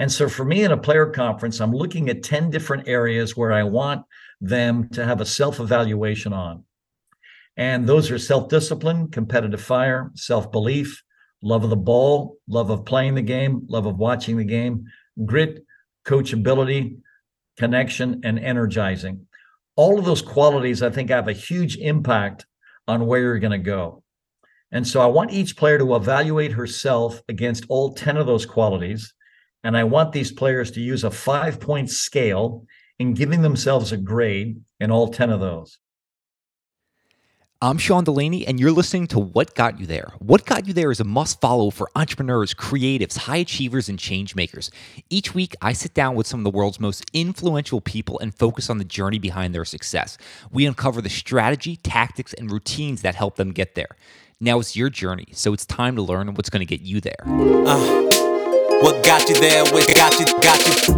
And so for me in a player conference, I'm looking at 10 different areas where I want them to have a self evaluation on. And those are self discipline, competitive fire, self belief, love of the ball, love of playing the game, love of watching the game, grit, coachability, connection, and energizing. All of those qualities, I think, have a huge impact on where you're going to go. And so I want each player to evaluate herself against all 10 of those qualities. And I want these players to use a five point scale in giving themselves a grade in all 10 of those. I'm Sean DeLaney, and you're listening to What Got You There. What Got You There is a must follow for entrepreneurs, creatives, high achievers, and change makers. Each week, I sit down with some of the world's most influential people and focus on the journey behind their success. We uncover the strategy, tactics, and routines that help them get there. Now it's your journey, so it's time to learn what's going to get you there. Uh, what got you there? What got you? Got you?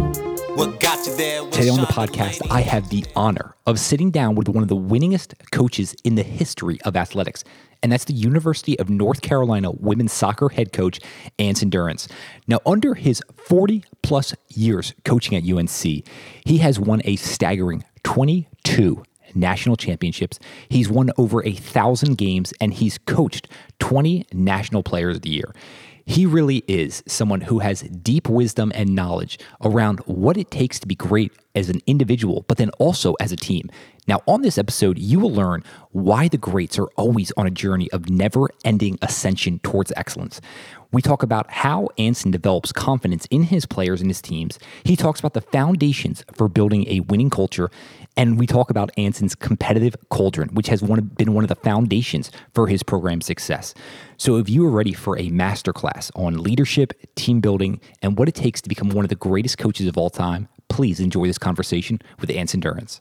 What got you there? Today on the podcast, I have the honor of sitting down with one of the winningest coaches in the history of athletics, and that's the University of North Carolina women's soccer head coach, Anson Dorrance. Now, under his 40 plus years coaching at UNC, he has won a staggering 22 national championships. He's won over a thousand games, and he's coached 20 national players of the year. He really is someone who has deep wisdom and knowledge around what it takes to be great as an individual, but then also as a team. Now, on this episode, you will learn why the greats are always on a journey of never ending ascension towards excellence. We talk about how Anson develops confidence in his players and his teams. He talks about the foundations for building a winning culture. And we talk about Anson's competitive cauldron, which has one, been one of the foundations for his program's success. So, if you are ready for a masterclass on leadership, team building, and what it takes to become one of the greatest coaches of all time, please enjoy this conversation with Anson Dorrance.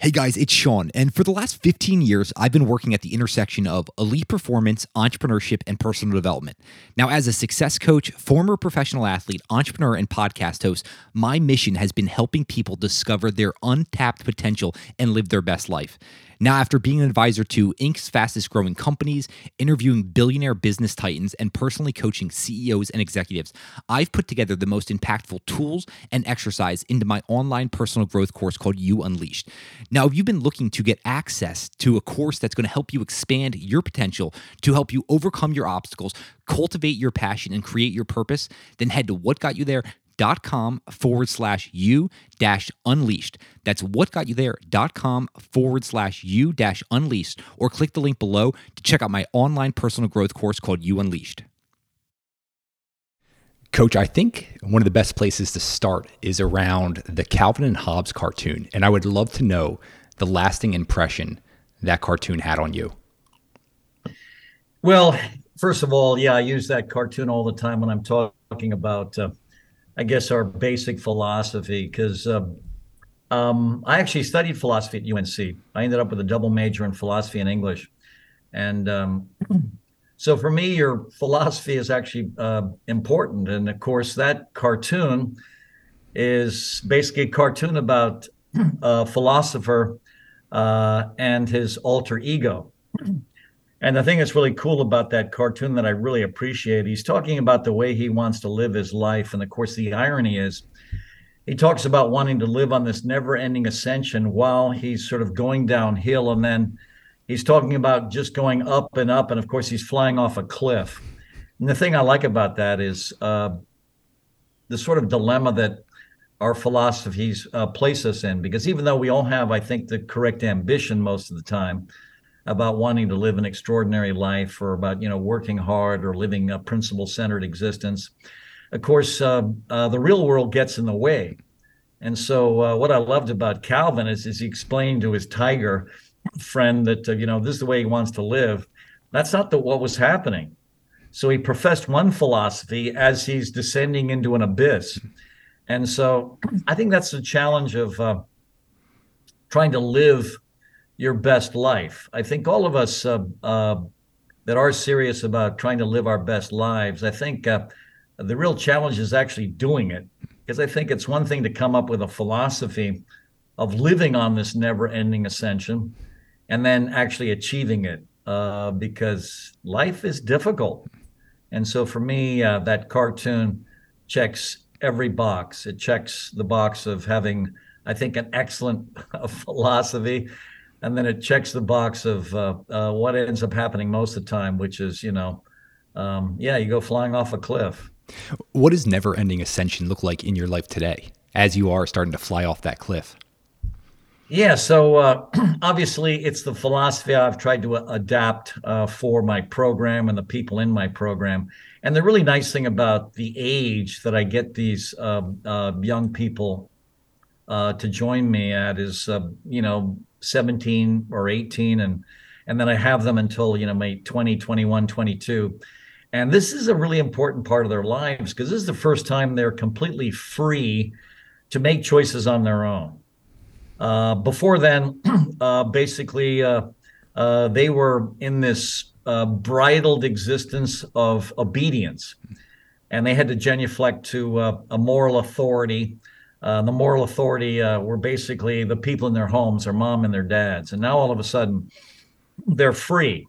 Hey guys, it's Sean, and for the last 15 years, I've been working at the intersection of elite performance, entrepreneurship, and personal development. Now, as a success coach, former professional athlete, entrepreneur, and podcast host, my mission has been helping people discover their untapped potential and live their best life. Now, after being an advisor to Inc.'s fastest growing companies, interviewing billionaire business titans, and personally coaching CEOs and executives, I've put together the most impactful tools and exercise into my online personal growth course called You Unleashed. Now, if you've been looking to get access to a course that's going to help you expand your potential, to help you overcome your obstacles, cultivate your passion, and create your purpose, then head to whatgotyouthere.com dot com forward slash you dash unleashed. That's what got you there dot com forward slash you dash unleashed, or click the link below to check out my online personal growth course called You Unleashed. Coach, I think one of the best places to start is around the Calvin and Hobbes cartoon. And I would love to know the lasting impression that cartoon had on you. Well, first of all, yeah, I use that cartoon all the time when I'm talking about uh, I guess, our basic philosophy. Because um, um, I actually studied philosophy at UNC. I ended up with a double major in philosophy and English, and um, so for me, your philosophy is actually uh, important. And of course, that cartoon is basically a cartoon about a philosopher uh, and his alter ego. And the thing that's really cool about that cartoon that I really appreciate, he's talking about the way he wants to live his life. And of course, the irony is he talks about wanting to live on this never ending ascension while he's sort of going downhill. And then he's talking about just going up and up. And of course, he's flying off a cliff. And the thing I like about that is uh, the sort of dilemma that our philosophies uh, place us in, because even though we all have, I think, the correct ambition most of the time, about wanting to live an extraordinary life or about you know working hard or living a principle centered existence. Of course uh, uh, the real world gets in the way. And so uh, what i loved about calvin is, is he explained to his tiger friend that uh, you know this is the way he wants to live. That's not the, what was happening. So he professed one philosophy as he's descending into an abyss. And so i think that's the challenge of uh, trying to live your best life. I think all of us uh, uh, that are serious about trying to live our best lives, I think uh, the real challenge is actually doing it. Because I think it's one thing to come up with a philosophy of living on this never ending ascension and then actually achieving it uh, because life is difficult. And so for me, uh, that cartoon checks every box. It checks the box of having, I think, an excellent philosophy, and then it checks the box of uh, uh, what ends up happening most of the time, which is, you know, um, yeah, you go flying off a cliff. What does never ending ascension look like in your life today as you are starting to fly off that cliff? Yeah, so uh, obviously it's the philosophy I've tried to adapt uh, for my program and the people in my program. And the really nice thing about the age that I get these uh, uh young people uh, to join me at is, uh, you know, 17 or 18, and and then I have them until you know, maybe 20, 21, 22. And this is a really important part of their lives because this is the first time they're completely free to make choices on their own. Uh, before then, uh, basically, uh, uh, they were in this uh, bridled existence of obedience, and they had to genuflect to a moral authority. Uh, the moral authority uh, were basically the people in their homes, their mom and their dads. And now all of a sudden, they're free.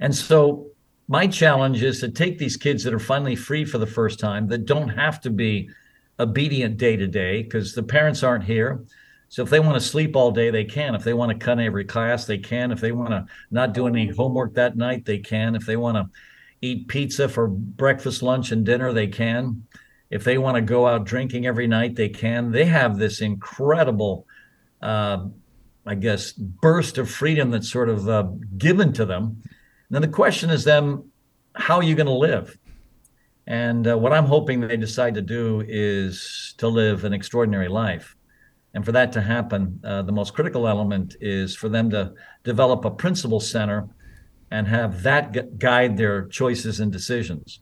And so my challenge is to take these kids that are finally free for the first time, that don't have to be obedient day to day because the parents aren't here. So if they want to sleep all day, they can. If they want to cut every class, they can. If they want to not do any homework that night, they can. If they want to eat pizza for breakfast, lunch, and dinner, they can. If they want to go out drinking every night, they can. They have this incredible, uh, I guess, burst of freedom that's sort of uh, given to them. Then the question is then, how are you going to live? And uh, what I'm hoping they decide to do is to live an extraordinary life. And for that to happen, uh, the most critical element is for them to develop a principle center and have that gu- guide their choices and decisions.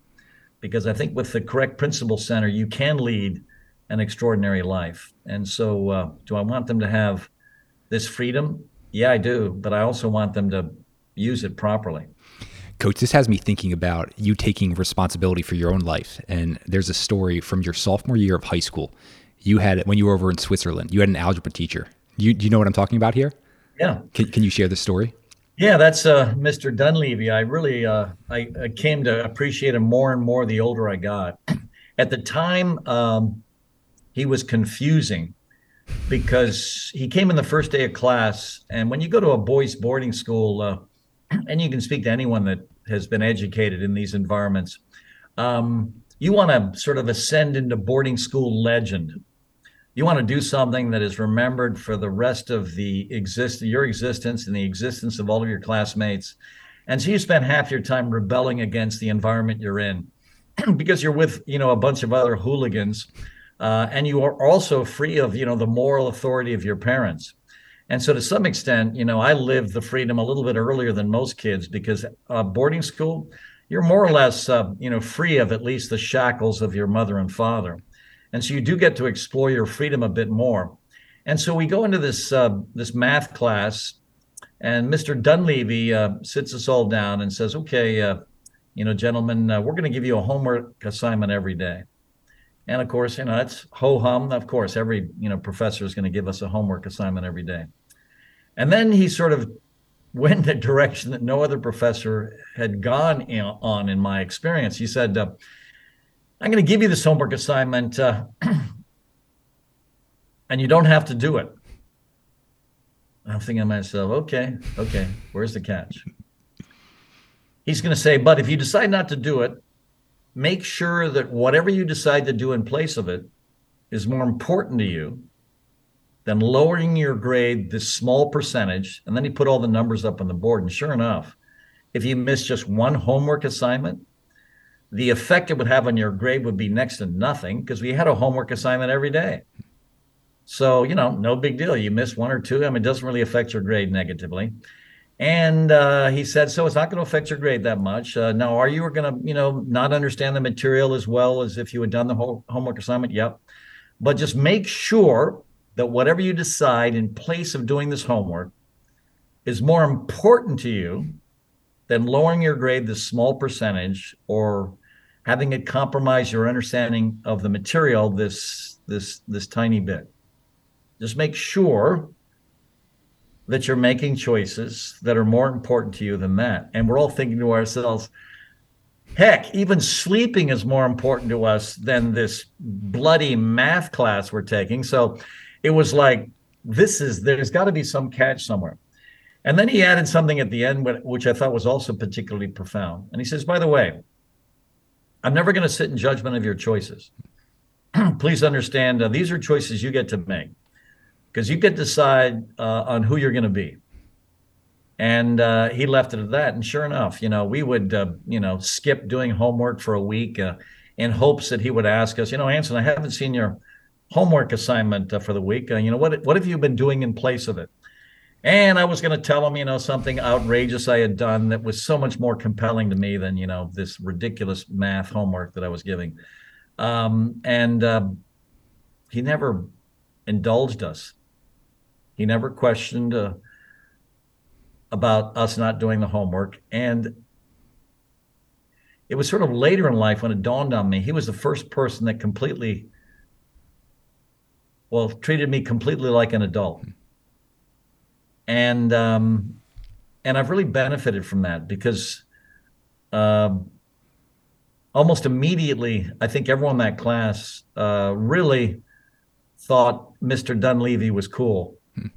Because I think with the correct principle center, you can lead an extraordinary life. And so, uh, do I want them to have this freedom? Yeah, I do. But I also want them to use it properly. Coach, this has me thinking about you taking responsibility for your own life. And there's a story from your sophomore year of high school. You had when you were over in Switzerland. You had an algebra teacher. You do you know what I'm talking about here? Yeah. Can, can you share the story? Yeah, that's uh, Mr. Dunleavy. I really uh, I, I, came to appreciate him more and more the older I got. At the time, um, he was confusing because he came in the first day of class, and when you go to a boys' boarding school, uh, and you can speak to anyone that has been educated in these environments. Um, you want to sort of ascend into boarding school legend. You want to do something that is remembered for the rest of the exist your existence and the existence of all of your classmates. And so you spend half your time rebelling against the environment you're in because you're with, you know, a bunch of other hooligans. Uh, and you are also free of, you know, the moral authority of your parents. And so, to some extent, you know, I lived the freedom a little bit earlier than most kids because uh, boarding school, you're more or less, uh, you know, free of at least the shackles of your mother and father, and so you do get to explore your freedom a bit more. And so we go into this uh, this math class, and Mr. Dunleavy uh, sits us all down and says, "Okay, uh, you know, gentlemen, uh, we're going to give you a homework assignment every day." And of course, you know, that's ho hum. Of course, every you know professor is going to give us a homework assignment every day. And then he sort of went in direction that no other professor had gone in, on in my experience. He said, uh, I'm going to give you this homework assignment, uh, and you don't have to do it. I'm thinking to myself, okay, okay, where's the catch? He's going to say, but if you decide not to do it, make sure that whatever you decide to do in place of it is more important to you than lowering your grade this small percentage. And then he put all the numbers up on the board. And sure enough, if you miss just one homework assignment, the effect it would have on your grade would be next to nothing because we had a homework assignment every day. So, you know, no big deal. You miss one or two. I mean, it doesn't really affect your grade negatively. And uh, he said, so it's not going to affect your grade that much. Uh, now, are you going to, you know, not understand the material as well as if you had done the whole homework assignment? Yep. But just make sure that whatever you decide in place of doing this homework is more important to you than lowering your grade this small percentage or having it compromise your understanding of the material this this this tiny bit. Just make sure that you're making choices that are more important to you than that. And we're all thinking to ourselves, Heck, even sleeping is more important to us than this bloody math class we're taking. So it was like, this is, there's got to be some catch somewhere. And then he added something at the end, which I thought was also particularly profound. And he says, by the way, I'm never going to sit in judgment of your choices. Please understand, uh, these are choices you get to make because you get to decide uh, on who you're going to be. And uh, he left it at that. And sure enough, you know, we would, uh, you know, skip doing homework for a week uh, in hopes that he would ask us, you know, Anson, I haven't seen your homework assignment uh, for the week. You know, what what have you been doing in place of it? And I was going to tell him, you know, something outrageous I had done that was so much more compelling to me than, you know, this ridiculous math homework that I was giving. Um, and uh, he never indulged us. He never questioned uh, about us not doing the homework. And it was sort of later in life when it dawned on me he was the first person that completely, well, treated me completely like an adult. And um, and I've really benefited from that because uh, almost immediately, I think everyone in that class uh, really thought Mr. Dunleavy was cool hmm.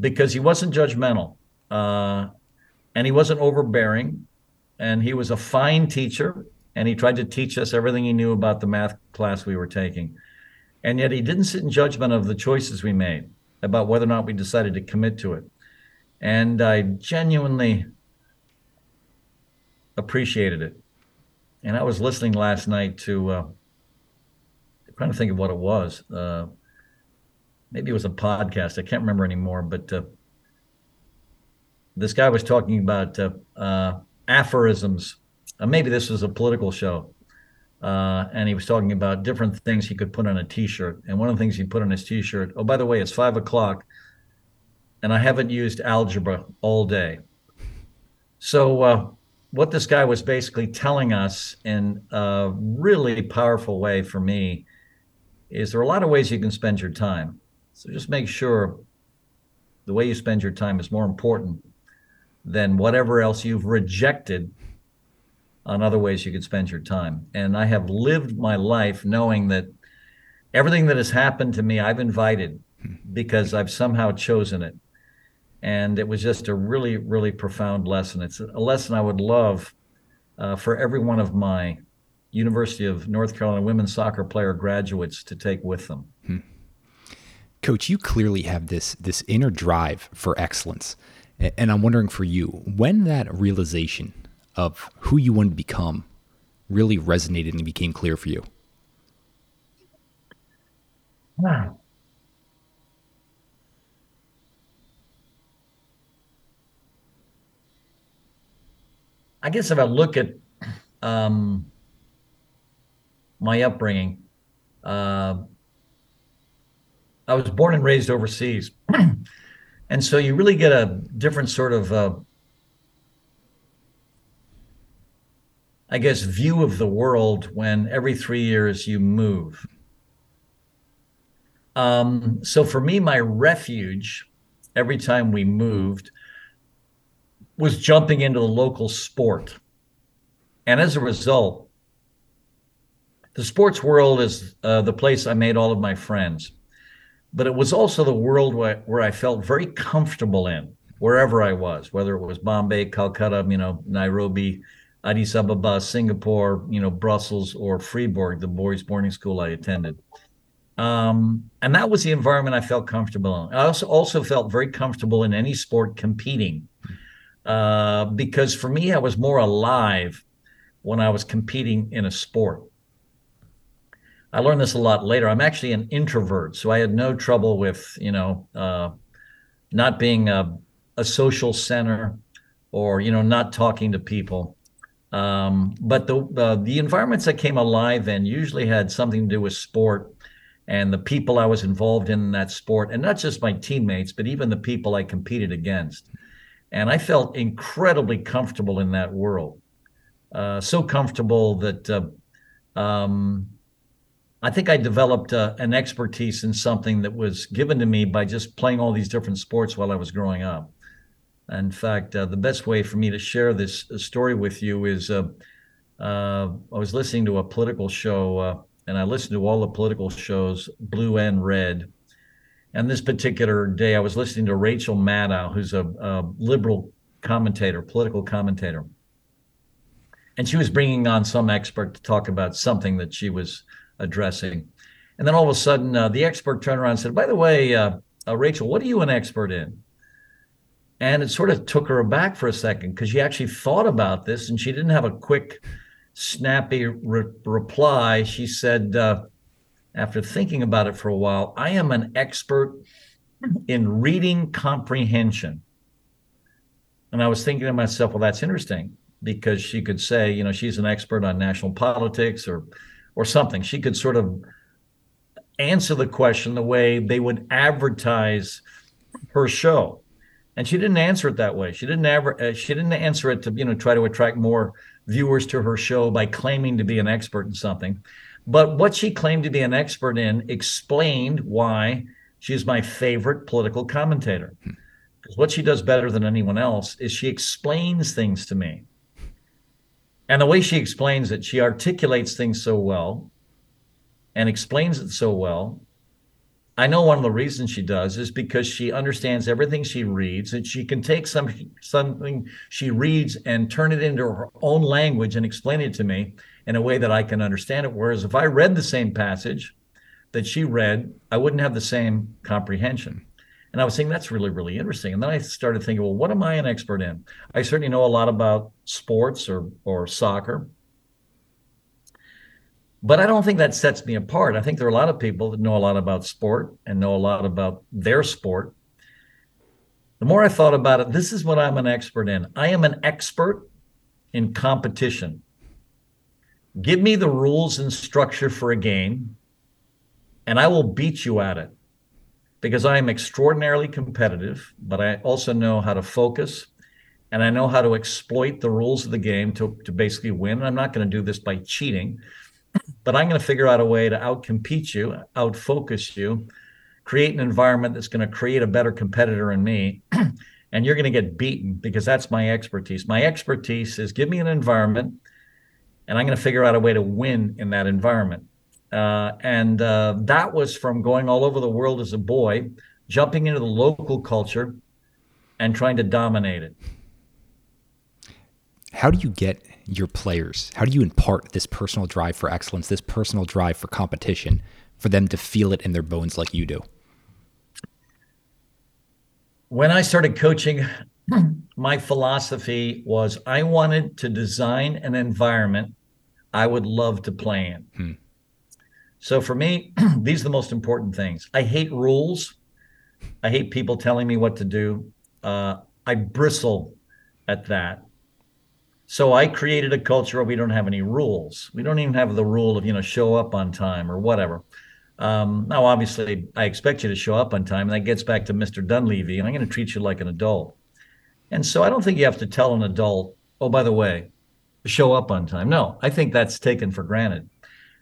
because he wasn't judgmental uh, and he wasn't overbearing, and he was a fine teacher, and he tried to teach us everything he knew about the math class we were taking. And yet he didn't sit in judgment of the choices we made about whether or not we decided to commit to it. And I genuinely appreciated it. And I was listening last night to, uh, trying to think of what it was. Uh, maybe it was a podcast. I can't remember anymore, but uh, this guy was talking about uh, uh, aphorisms. Uh, maybe this was a political show. Uh, and he was talking about different things he could put on a T-shirt. And one of the things he put on his T-shirt. Oh, by the way, it's five o'clock, and I haven't used algebra all day. So uh, what this guy was basically telling us in a really powerful way for me is there are a lot of ways you can spend your time. So just make sure the way you spend your time is more important than whatever else you've rejected on other ways you could spend your time. And I have lived my life knowing that everything that has happened to me, I've invited because I've somehow chosen it. And it was just a really, really profound lesson. It's a lesson I would love uh, for every one of my University of North Carolina women's soccer player graduates to take with them. Coach, you clearly have this this inner drive for excellence. And I'm wondering for you, when that realization of who you want to become really resonated and became clear for you? Wow. I guess if I look at um, my upbringing, uh, I was born and raised overseas. And so you really get a different sort of, uh, I guess, view of the world when every three years you move. Um, so for me, my refuge every time we moved was jumping into the local sport. And as a result, the sports world is uh, the place I made all of my friends but it was also the world where, where I felt very comfortable in wherever I was, whether it was Bombay, Calcutta, you know, Nairobi, Addis Ababa, Singapore, you know, Brussels, or Freiburg, the boys' boarding school I attended. Um, and that was the environment I felt comfortable in. I also also felt very comfortable in any sport competing, uh, because for me, I was more alive when I was competing in a sport. I learned this a lot later. I'm actually an introvert, so I had no trouble with you know uh, not being a, a, social center or you know not talking to people. Um, but the uh, the environments that came alive in usually had something to do with sport and the people I was involved in, in that sport, and not just my teammates, but even the people I competed against. And I felt incredibly comfortable in that world, uh, so comfortable that. Uh, um, I think I developed uh, an expertise in something that was given to me by just playing all these different sports while I was growing up. In fact, uh, the best way for me to share this uh, story with you is uh, uh, I was listening to a political show, uh, and I listened to all the political shows, blue and red. And this particular day, I was listening to Rachel Maddow, who's a, a liberal commentator, political commentator. And she was bringing on some expert to talk about something that she was addressing. And then all of a sudden, uh, the expert turned around and said, By the way, Rachel, what are you an expert in? And it sort of took her aback for a second because she actually thought about this and she didn't have a quick, snappy re- reply. She said, uh, after thinking about it for a while, I am an expert in reading comprehension. And I was thinking to myself, well, that's interesting because she could say, you know, she's an expert on national politics or or something. She could sort of answer the question the way they would advertise her show. And she didn't answer it that way. She didn't ever uh, she didn't answer it to, you know, try to attract more viewers to her show by claiming to be an expert in something. But what she claimed to be an expert in explained why she's my favorite political commentator. Because what she does better than anyone else is she explains things to me. And the way she explains it, she articulates things so well and explains it so well. I know one of the reasons she does is because she understands everything she reads and she can take some something she reads and turn it into her own language and explain it to me in a way that I can understand it. Whereas if I read the same passage that she read, I wouldn't have the same comprehension. And I was saying that's really, really interesting. And then I started thinking, well, what am I an expert in? I certainly know a lot about sports or or soccer. But I don't think that sets me apart. I think there are a lot of people that know a lot about sport and know a lot about their sport. The more I thought about it, this is what I'm an expert in. I am an expert in competition. Give me the rules and structure for a game, and I will beat you at it because I am extraordinarily competitive, but I also know how to focus and I know how to exploit the rules of the game to, to basically win. And I'm not going to do this by cheating, but I'm going to figure out a way to outcompete you, outfocus you, create an environment that's going to create a better competitor in me. and you're going to get beaten because that's my expertise. My expertise is give me an environment and I'm going to figure out a way to win in that environment. Uh, and uh, that was from going all over the world as a boy, jumping into the local culture and trying to dominate it. How do you get your players? How do you impart this personal drive for excellence, this personal drive for competition, for them to feel it in their bones like you do? When I started coaching, my philosophy was I wanted to design an environment I would love to play in. Hmm. So for me, these are the most important things. I hate rules. I hate people telling me what to do. Uh, I bristle at that. So I created a culture where we don't have any rules. We don't even have the rule of, you know, show up on time or whatever. Um, now, obviously, I expect you to show up on time. And that gets back to Mr. Dunleavy. I'm going to treat you like an adult. And so I don't think you have to tell an adult, oh, by the way, show up on time. No, I think that's taken for granted.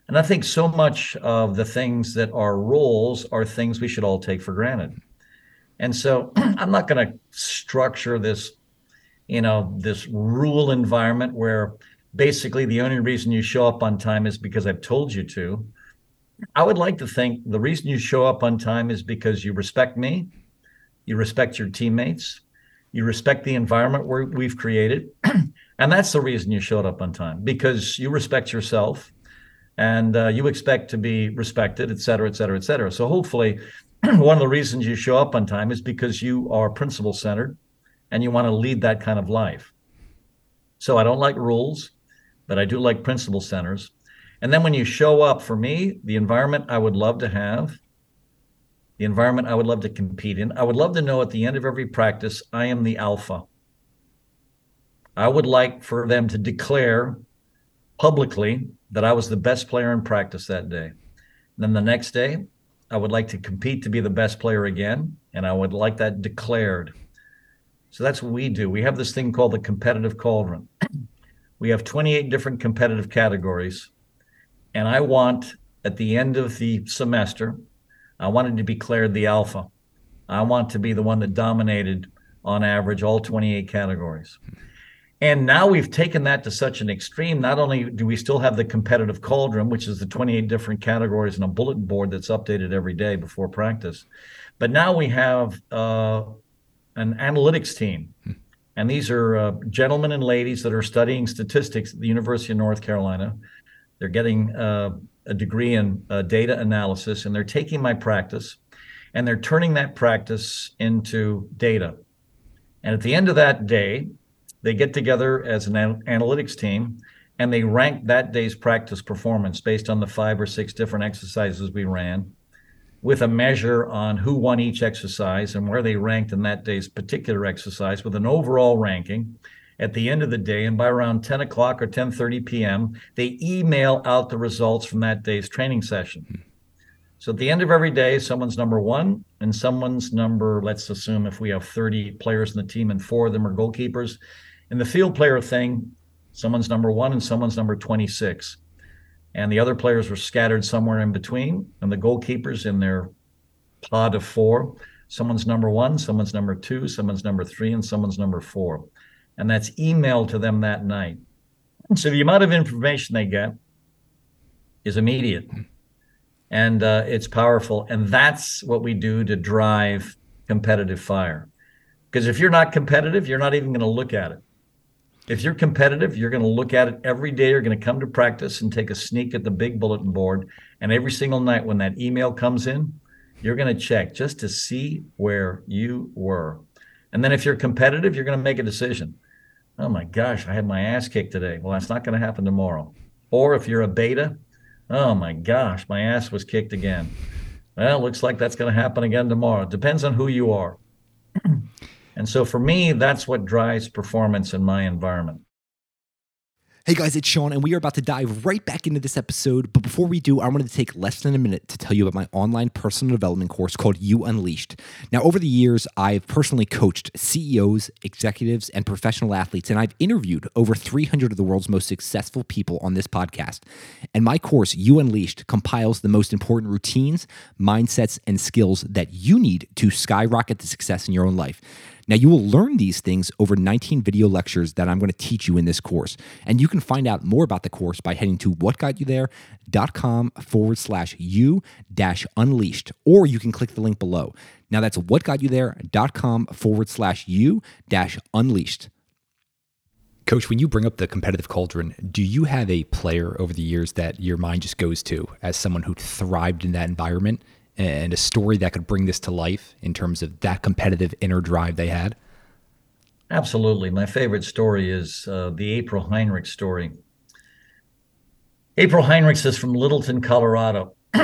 And I think so much of the things that are rules are things we should all take for granted. And so I'm not going to structure this, you know, this rule environment where basically the only reason you show up on time is because I've told you to. I would like to think the reason you show up on time is because you respect me, you respect your teammates, you respect the environment where we've created. and that's the reason you showed up on time because you respect yourself and uh, you expect to be respected, et cetera, et cetera, et cetera. So hopefully, one of the reasons you show up on time is because you are principle centered and you want to lead that kind of life. So I don't like rules, but I do like principle centers. And then when you show up, for me, the environment I would love to have, the environment I would love to compete in, I would love to know at the end of every practice, I am the alpha. I would like for them to declare publicly that I was the best player in practice that day. then the next day, I would like to compete to be the best player again, and I would like that declared. So that's what we do. We have this thing called the competitive cauldron. we have 28 different competitive categories, and I want at the end of the semester, I wanted to be declared the alpha. I want to be the one that dominated on average all 28 categories. And now we've taken that to such an extreme. Not only do we still have the competitive cauldron, which is the 28 different categories and a bulletin board that's updated every day before practice, but now we have uh, an analytics team. Hmm. And these are uh, gentlemen and ladies that are studying statistics at the University of North Carolina. They're getting uh, a degree in uh, data analysis, and they're taking my practice and they're turning that practice into data. And at the end of that day, they get together as an an- analytics team and they rank that day's practice performance based on the five or six different exercises we ran with a measure on who won each exercise and where they ranked in that day's particular exercise with an overall ranking at the end of the day. And by around 10 o'clock or 10.30 p.m they email out the results from that day's training session. Hmm. so at the end of every day someone's number one and someone's number let's assume if we have 30 players in the team and four of them are goalkeepers. In the field player thing someone's number one and someone's number 26 and the other players were scattered somewhere in between and the goalkeepers in their pod of four someone's number one someone's number two someone's number three and someone's number four and that's emailed to them that night. So the amount of information they get is immediate and uh, it's powerful. And that's what we do to drive competitive fire. Because if you're not competitive, you're not even going to look at it. If you're competitive, you're going to look at it every day. You're going to come to practice and take a sneak at the big bulletin board. And every single night when that email comes in, you're going to check just to see where you were. And then if you're competitive, you're going to make a decision oh my gosh, I had my ass kicked today. Well, that's not going to happen tomorrow. Or if you're a beta, oh my gosh, my ass was kicked again. Well, looks like that's going to happen again tomorrow. Depends on who you are. and so for me, that's what drives performance in my environment. Hey guys, it's Sean, and we are about to dive right back into this episode. But before we do, I wanted to take less than a minute to tell you about my online personal development course called You Unleashed. Now, over the years, I've personally coached CEOs, executives, and professional athletes, and I've interviewed over 300 of the world's most successful people on this podcast. And my course, You Unleashed, compiles the most important routines, mindsets, and skills that you need to skyrocket the success in your own life. Now, you will learn these things over 19 video lectures that I'm going to teach you in this course. And you can find out more about the course by heading to whatgotyouthere.com forward slash you dash unleashed, or you can click the link below. Now, that's whatgotyouthere.com forward slash you dash unleashed. Coach, when you bring up the competitive cauldron, do you have a player over the years that your mind just goes to as someone who thrived in that environment and a story that could bring this to life in terms of that competitive inner drive they had? Absolutely. My favorite story is uh, the April Heinrichs story. April Heinrichs is from Littleton, Colorado.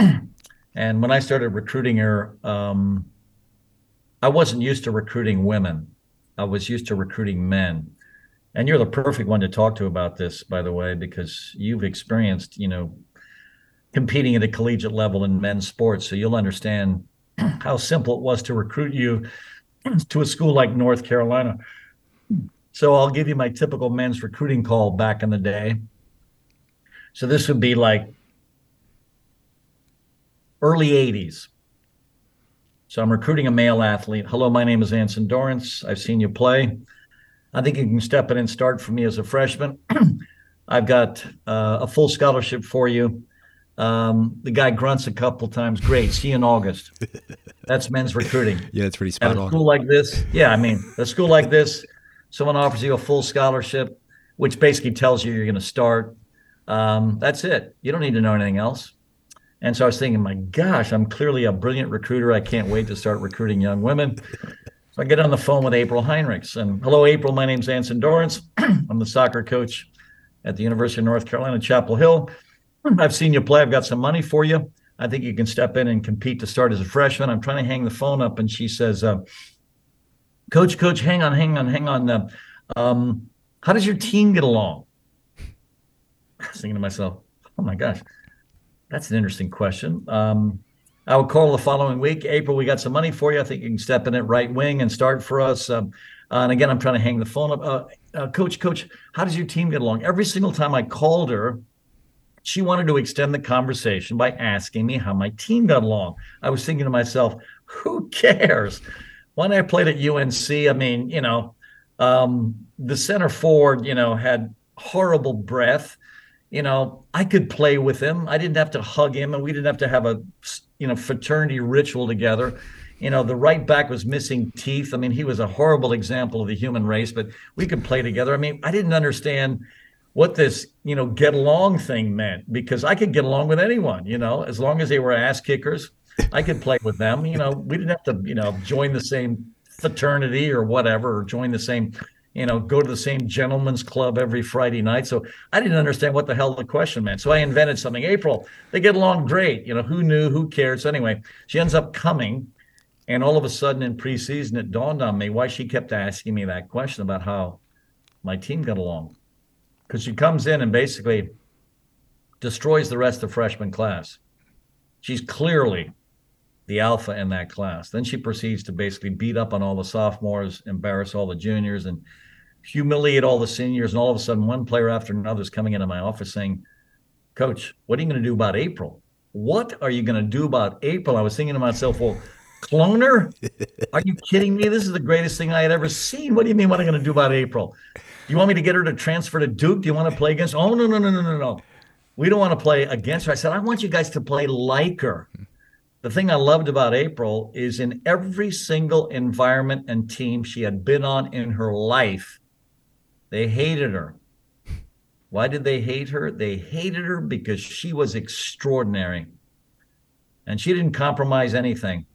and when I started recruiting her, um, I wasn't used to recruiting women. I was used to recruiting men. And you're the perfect one to talk to about this, by the way, because you've experienced, you know, competing at a collegiate level in men's sports. So you'll understand how simple it was to recruit you to a school like North Carolina. So I'll give you my typical men's recruiting call back in the day. So this would be like early 80s. So I'm recruiting a male athlete. Hello, my name is Anson Dorrance. I've seen you play. I think you can step in and start for me as a freshman. I've got uh, a full scholarship for you. Um, the guy grunts a couple times. Great. See you in August. That's men's recruiting. yeah, it's pretty spot At a school like this, yeah, I mean, a school like this, someone offers you a full scholarship, which basically tells you you're going to start. Um, that's it. You don't need to know anything else. And so I was thinking, my gosh, I'm clearly a brilliant recruiter. I can't wait to start recruiting young women. So I get on the phone with April Heinrichs. And hello, April. My name's Anson Dorrance. I'm the soccer coach at the University of North Carolina, Chapel Hill. I've seen you play. I've got some money for you. I think you can step in and compete to start as a freshman. I'm trying to hang the phone up, and she says, uh, "Coach, coach, hang on, hang on, hang on. Uh, um, how does your team get along?" I was thinking to myself, "Oh my gosh, that's an interesting question." Um, I would call the following week, April. We got some money for you. I think you can step in at right wing and start for us. Um, uh, and again, I'm trying to hang the phone up. Uh, uh, coach, coach, how does your team get along? Every single time I called her she wanted to extend the conversation by asking me how my team got along. I was thinking to myself, who cares? When I played at UNC, I mean, you know, Um, the center forward, you know, had horrible breath. You know, I could play with him. I didn't have to hug him, and we didn't have to have a, you know, fraternity ritual together. You know, the right back was missing teeth. I mean, he was a horrible example of the human race, but we could play together. I mean, I didn't understand what this, you know, get along thing meant because I could get along with anyone, you know, as long as they were ass kickers, I could play with them. You know, we didn't have to, you know, join the same fraternity or whatever, or join the same, you know, go to the same gentleman's club every Friday night. So I didn't understand what the hell the question meant. So I invented something. April, they get along great. You know, who knew? Who cares? So anyway, she ends up coming. And all of a sudden in preseason, it dawned on me why she kept asking me that question about how my team got along because she comes in and basically destroys the rest of the freshman class. She's clearly the alpha in that class. Then she proceeds to basically beat up on all the sophomores, embarrass all the juniors, and humiliate all the seniors. And all of a sudden, one player after another is coming into my office saying, Coach, what are you going to do about April? What are you going to do about April? I was thinking to myself, well, cloner? Are you kidding me? This is the greatest thing I had ever seen. What do you mean, what am I going to do about April? You want me to get her to transfer to Duke? Do you want to play against? Oh no no no no no no. We don't want to play against her. I said I want you guys to play like her. The thing I loved about April is in every single environment and team she had been on in her life, they hated her. Why did they hate her? They hated her because she was extraordinary. And she didn't compromise anything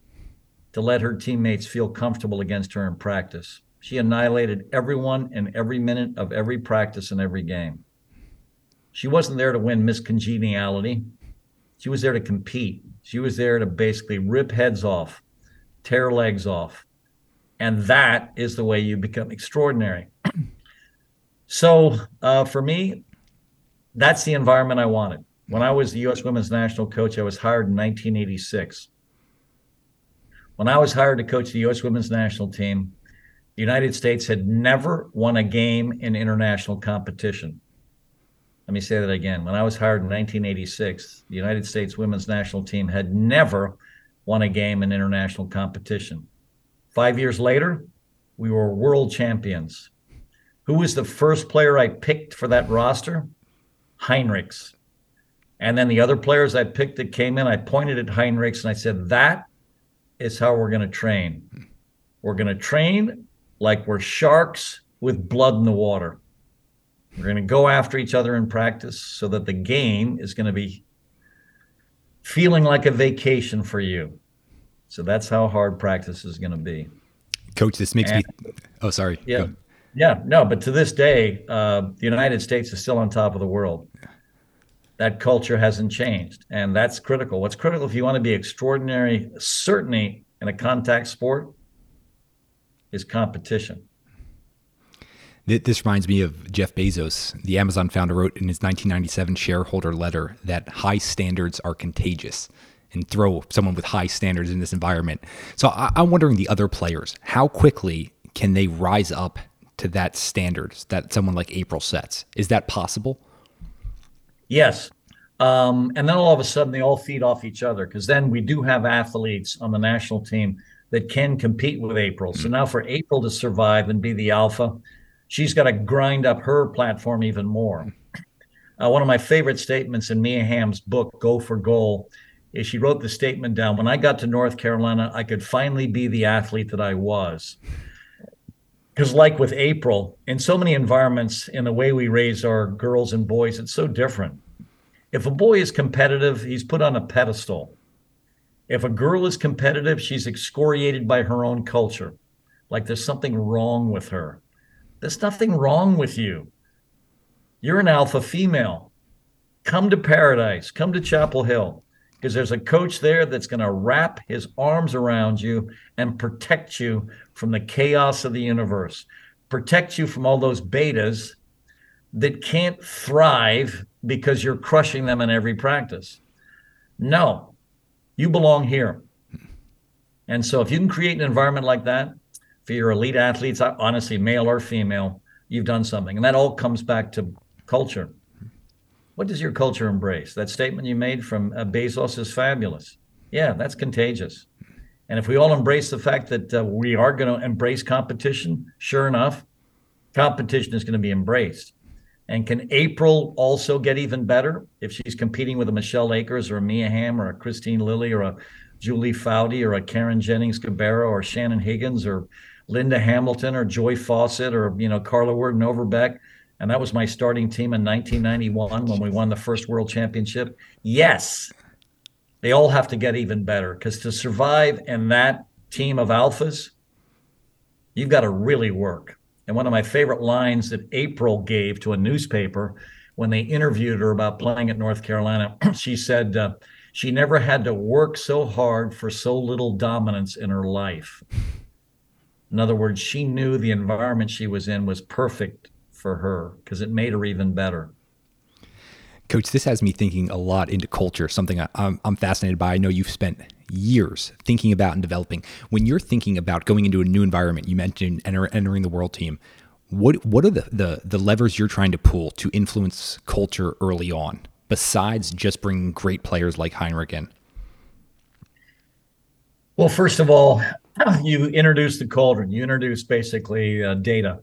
to let her teammates feel comfortable against her in practice. She annihilated everyone in every minute of every practice and every game. She wasn't there to win Miss Congeniality. She was there to compete. She was there to basically rip heads off, tear legs off. And that is the way you become extraordinary. so uh, for me, that's the environment I wanted. When I was the U.S. women's national coach, I was hired in 1986. When I was hired to coach the U.S. women's national team, the United States had never won a game in international competition. Let me say that again. When I was hired in 1986, the United States women's national team had never won a game in international competition. Five years later, we were world champions. Who was the first player I picked for that roster? Heinrichs. And then the other players I picked that came in, I pointed at Heinrichs and I said, That is how we're going to train. We're going to train like we're sharks with blood in the water. We're going to go after each other in practice so that the game is going to be feeling like a vacation for you. So that's how hard practice is going to be. Coach, this makes and, me. Oh, sorry. Yeah. Yeah. No, but to this day, uh, the United States is still on top of the world. That culture hasn't changed. And that's critical. What's critical if you want to be extraordinary, certainly in a contact sport, is competition. This reminds me of Jeff Bezos. The Amazon founder wrote in his 1997 shareholder letter that high standards are contagious and throw someone with high standards in this environment. So I'm wondering the other players, how quickly can they rise up to that standards that someone like April sets? Is that possible? Yes. Um, and then all of a sudden they all feed off each other because then we do have athletes on the national team that can compete with April. So now for April to survive and be the alpha, she's got to grind up her platform even more. Uh, one of my favorite statements in Mia Hamm's book, Go for Goal, is she wrote the statement down When I got to North Carolina, I could finally be the athlete that I was. Because, like with April, in so many environments, in the way we raise our girls and boys, it's so different. If a boy is competitive, he's put on a pedestal. If a girl is competitive, she's excoriated by her own culture, like there's something wrong with her. There's nothing wrong with you. You're an alpha female. Come to paradise, come to Chapel Hill, because there's a coach there that's going to wrap his arms around you and protect you from the chaos of the universe, protect you from all those betas that can't thrive because you're crushing them in every practice. No, you belong here. And so if you can create an environment like that for your elite athletes, honestly, male or female, you've done something. And that all comes back to culture. What does your culture embrace? That statement you made from uh, Bezos is fabulous. Yeah, that's contagious. And if we all embrace the fact that uh, we are going to embrace competition, sure enough, competition is going to be embraced. And can April also get even better if she's competing with a Michelle Akers or a Mia Hamm or a Kristine Lilly or a Julie Foudy or a Carin Jennings Gabarra or Shannon Higgins or Linda Hamilton or Joy Fawcett or you know Carla Werden Overbeck? And that was my starting team in 1991 when we won the first world championship. Yes, they all have to get even better because to survive in that team of alphas, you've got to really work. And one of my favorite lines that April gave to a newspaper when they interviewed her about playing at North Carolina, she said uh, she never had to work so hard for so little dominance in her life. In other words, she knew the environment she was in was perfect for her because it made her even better. Coach, this has me thinking a lot into culture, something I, am I'm fascinated by. I know you've spent years thinking about and developing. When you're thinking about going into a new environment, you mentioned enter, entering the world team. What what are the, the the levers you're trying to pull to influence culture early on, besides just bringing great players like Heinrichs in? Well, first of all, you introduce the cauldron. You introduce basically uh, data,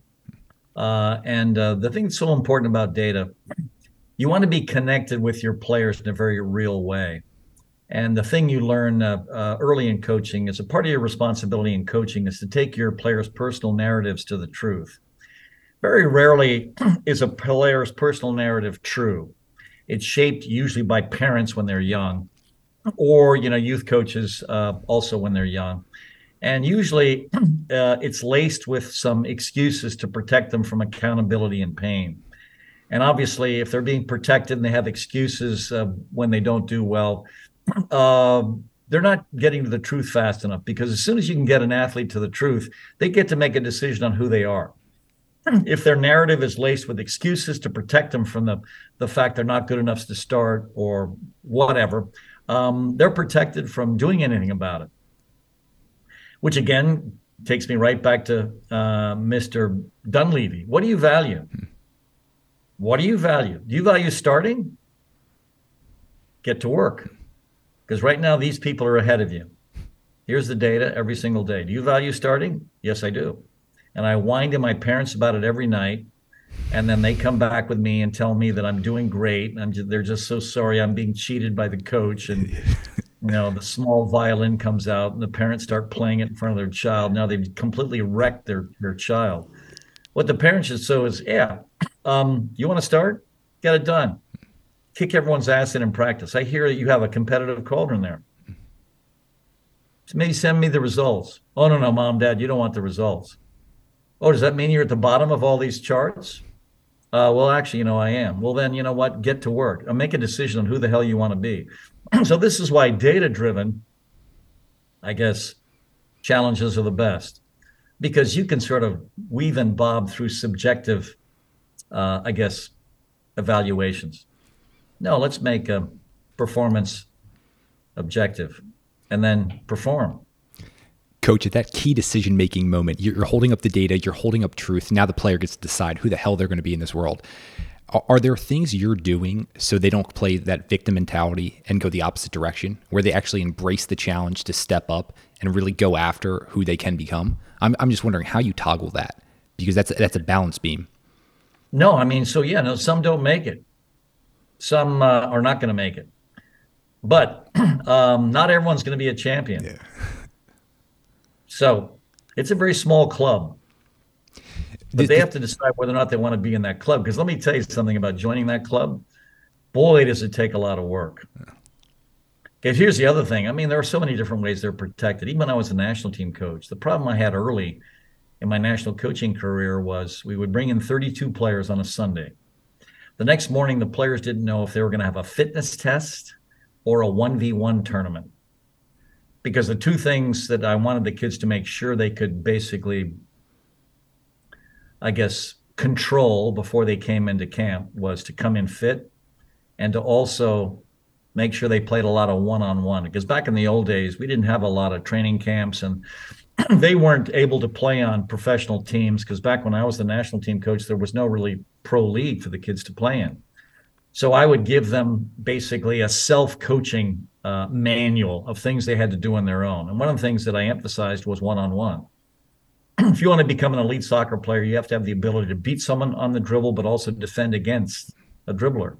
uh, and uh, the thing that's so important about data, you want to be connected with your players in a very real way. And the thing you learn uh, uh, early in coaching is a part of your responsibility in coaching is to take your players' personal narratives to the truth. Very rarely is a player's personal narrative true. It's shaped usually by parents when they're young, or you know youth coaches uh, also when they're young, and usually uh, it's laced with some excuses to protect them from accountability and pain. And obviously, if they're being protected and they have excuses uh, when they don't do well, um, they're not getting to the truth fast enough because as soon as you can get an athlete to the truth, they get to make a decision on who they are. If their narrative is laced with excuses to protect them from the, the fact they're not good enough to start or whatever, um, they're protected from doing anything about it. Which again takes me right back to uh, Mr. Dunleavy. What do you value? What do you value? Do you value starting? Get to work. Because right now, these people are ahead of you. Here's the data every single day. Do you value starting? Yes, I do. And I whine to my parents about it every night. And then they come back with me and tell me that I'm doing great. I'm just, they're just so sorry I'm being cheated by the coach. And, you know, the small violin comes out and the parents start playing it in front of their child. Now they've completely wrecked their, their child. What the parents should so is, yeah, um, you want to start? Get it done kick everyone's ass in in practice. I hear that you have a competitive cauldron there. So maybe send me the results. Oh no, no, mom, dad, you don't want the results. Oh, does that mean you're at the bottom of all these charts? Uh, well, actually, you know, I am. Well, then, you know what? Get to work. I'll make a decision on who the hell you want to be. so this is why data-driven, I guess, challenges are the best because you can sort of weave and bob through subjective, uh, I guess, evaluations. No, let's make a performance objective and then perform. Coach, at that key decision making moment, you're holding up the data, you're holding up truth. Now the player gets to decide who the hell they're going to be in this world. Are there things you're doing so they don't play that victim mentality and go the opposite direction, where they actually embrace the challenge to step up and really go after who they can become? I'm, I'm just wondering how you toggle that because that's that's a balance beam. No, I mean, so yeah, no, some don't make it. Some uh, are not going to make it, but um, not everyone's going to be a champion. Yeah. so it's a very small club, but they have to decide whether or not they want to be in that club. Because let me tell you something about joining that club. Boy, does it take a lot of work. Okay, here's the other thing. I mean, there are so many different ways they're protected. Even when I was a national team coach, the problem I had early in my national coaching career was we would bring in 32 players on a Sunday. The next morning, the players didn't know if they were going to have a fitness test or a 1v1 tournament. Because the two things that I wanted the kids to make sure they could basically, I guess, control before they came into camp was to come in fit and to also make sure they played a lot of one on one. Because back in the old days, we didn't have a lot of training camps and they weren't able to play on professional teams. Because back when I was the national team coach, there was no really pro league for the kids to play in. So I would give them basically a self coaching uh, manual of things they had to do on their own. And one of the things that I emphasized was one on one. if you want to become an elite soccer player, you have to have the ability to beat someone on the dribble, but also defend against a dribbler.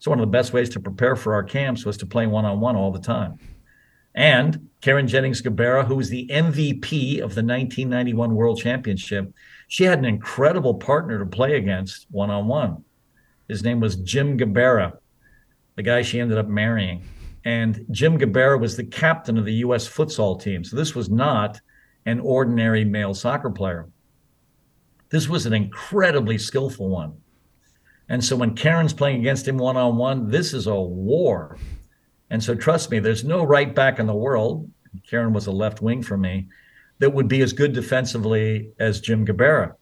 So one of the best ways to prepare for our camps was to play one on one all the time. And Carin Jennings Gabarra, who was the MVP of the 1991 World Championship, she had an incredible partner to play against one on one. His name was Jim Gabarra, the guy she ended up marrying. And Jim Gabarra was the captain of the U.S. futsal team. So this was not an ordinary male soccer player. This was an incredibly skillful one. And so when Carin's playing against him one on one, this is a war. And so trust me, there's no right back in the world. Carin was a left wing for me that would be as good defensively as Jim Gabarra.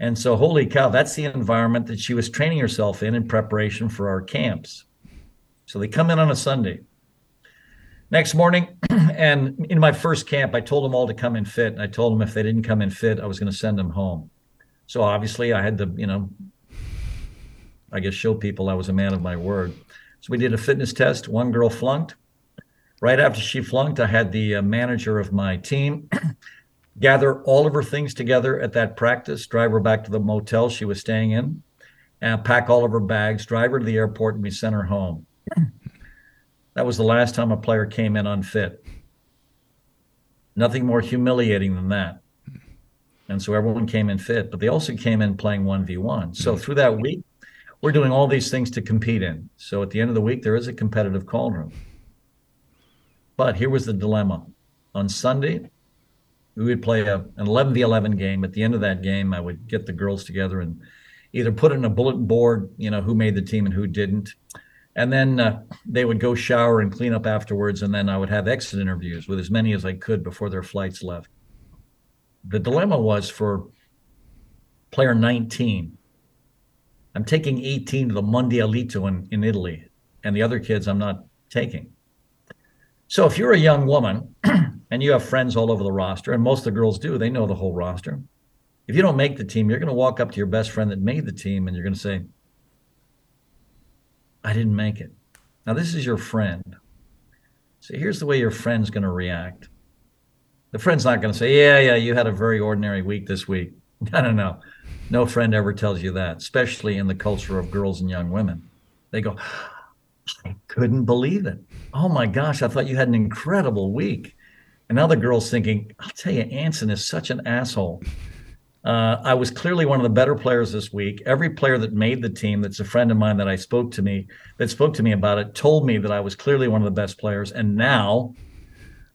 And so, holy cow, that's the environment that she was training herself in in preparation for our camps. So they come in on a Sunday. Next morning, and in my first camp, I told them all to come in fit. And I told them if they didn't come in fit, I was going to send them home. So obviously, I had to, you know, I guess show people I was a man of my word. So we did a fitness test. One girl flunked. Right after she flunked, I had the uh, manager of my team gather all of her things together at that practice, drive her back to the motel she was staying in, and pack all of her bags, drive her to the airport, and we sent her home. That was the last time a player came in unfit. Nothing more humiliating than that. And so everyone came in fit, but they also came in playing 1v1. So through that week, we're doing all these things to compete in. So at the end of the week, there is a competitive cauldron. But here was the dilemma. On Sunday, we would play a, an 11 v 11 game. At the end of that game, I would get the girls together and either put in a bulletin board, you know, who made the team and who didn't. And then uh, they would go shower and clean up afterwards. And then I would have exit interviews with as many as I could before their flights left. The dilemma was for player 19. I'm taking 18 to the Mundialito in, in Italy, and the other kids I'm not taking. So if you're a young woman and you have friends all over the roster, and most of the girls do, they know the whole roster. If you don't make the team, you're going to walk up to your best friend that made the team and you're going to say, I didn't make it. Now, this is your friend. So here's the way your friend's going to react. The friend's not going to say, Yeah, yeah, you had a very ordinary week this week. No, no, no. No friend ever tells you that, especially in the culture of girls and young women. They go, I couldn't believe it. Oh my gosh, I thought you had an incredible week. And now the girl's thinking, I'll tell you, Anson is such an asshole. Uh, I was clearly one of the better players this week. Every player that made the team, that's a friend of mine that I spoke to me, that spoke to me about it, told me that I was clearly one of the best players. And now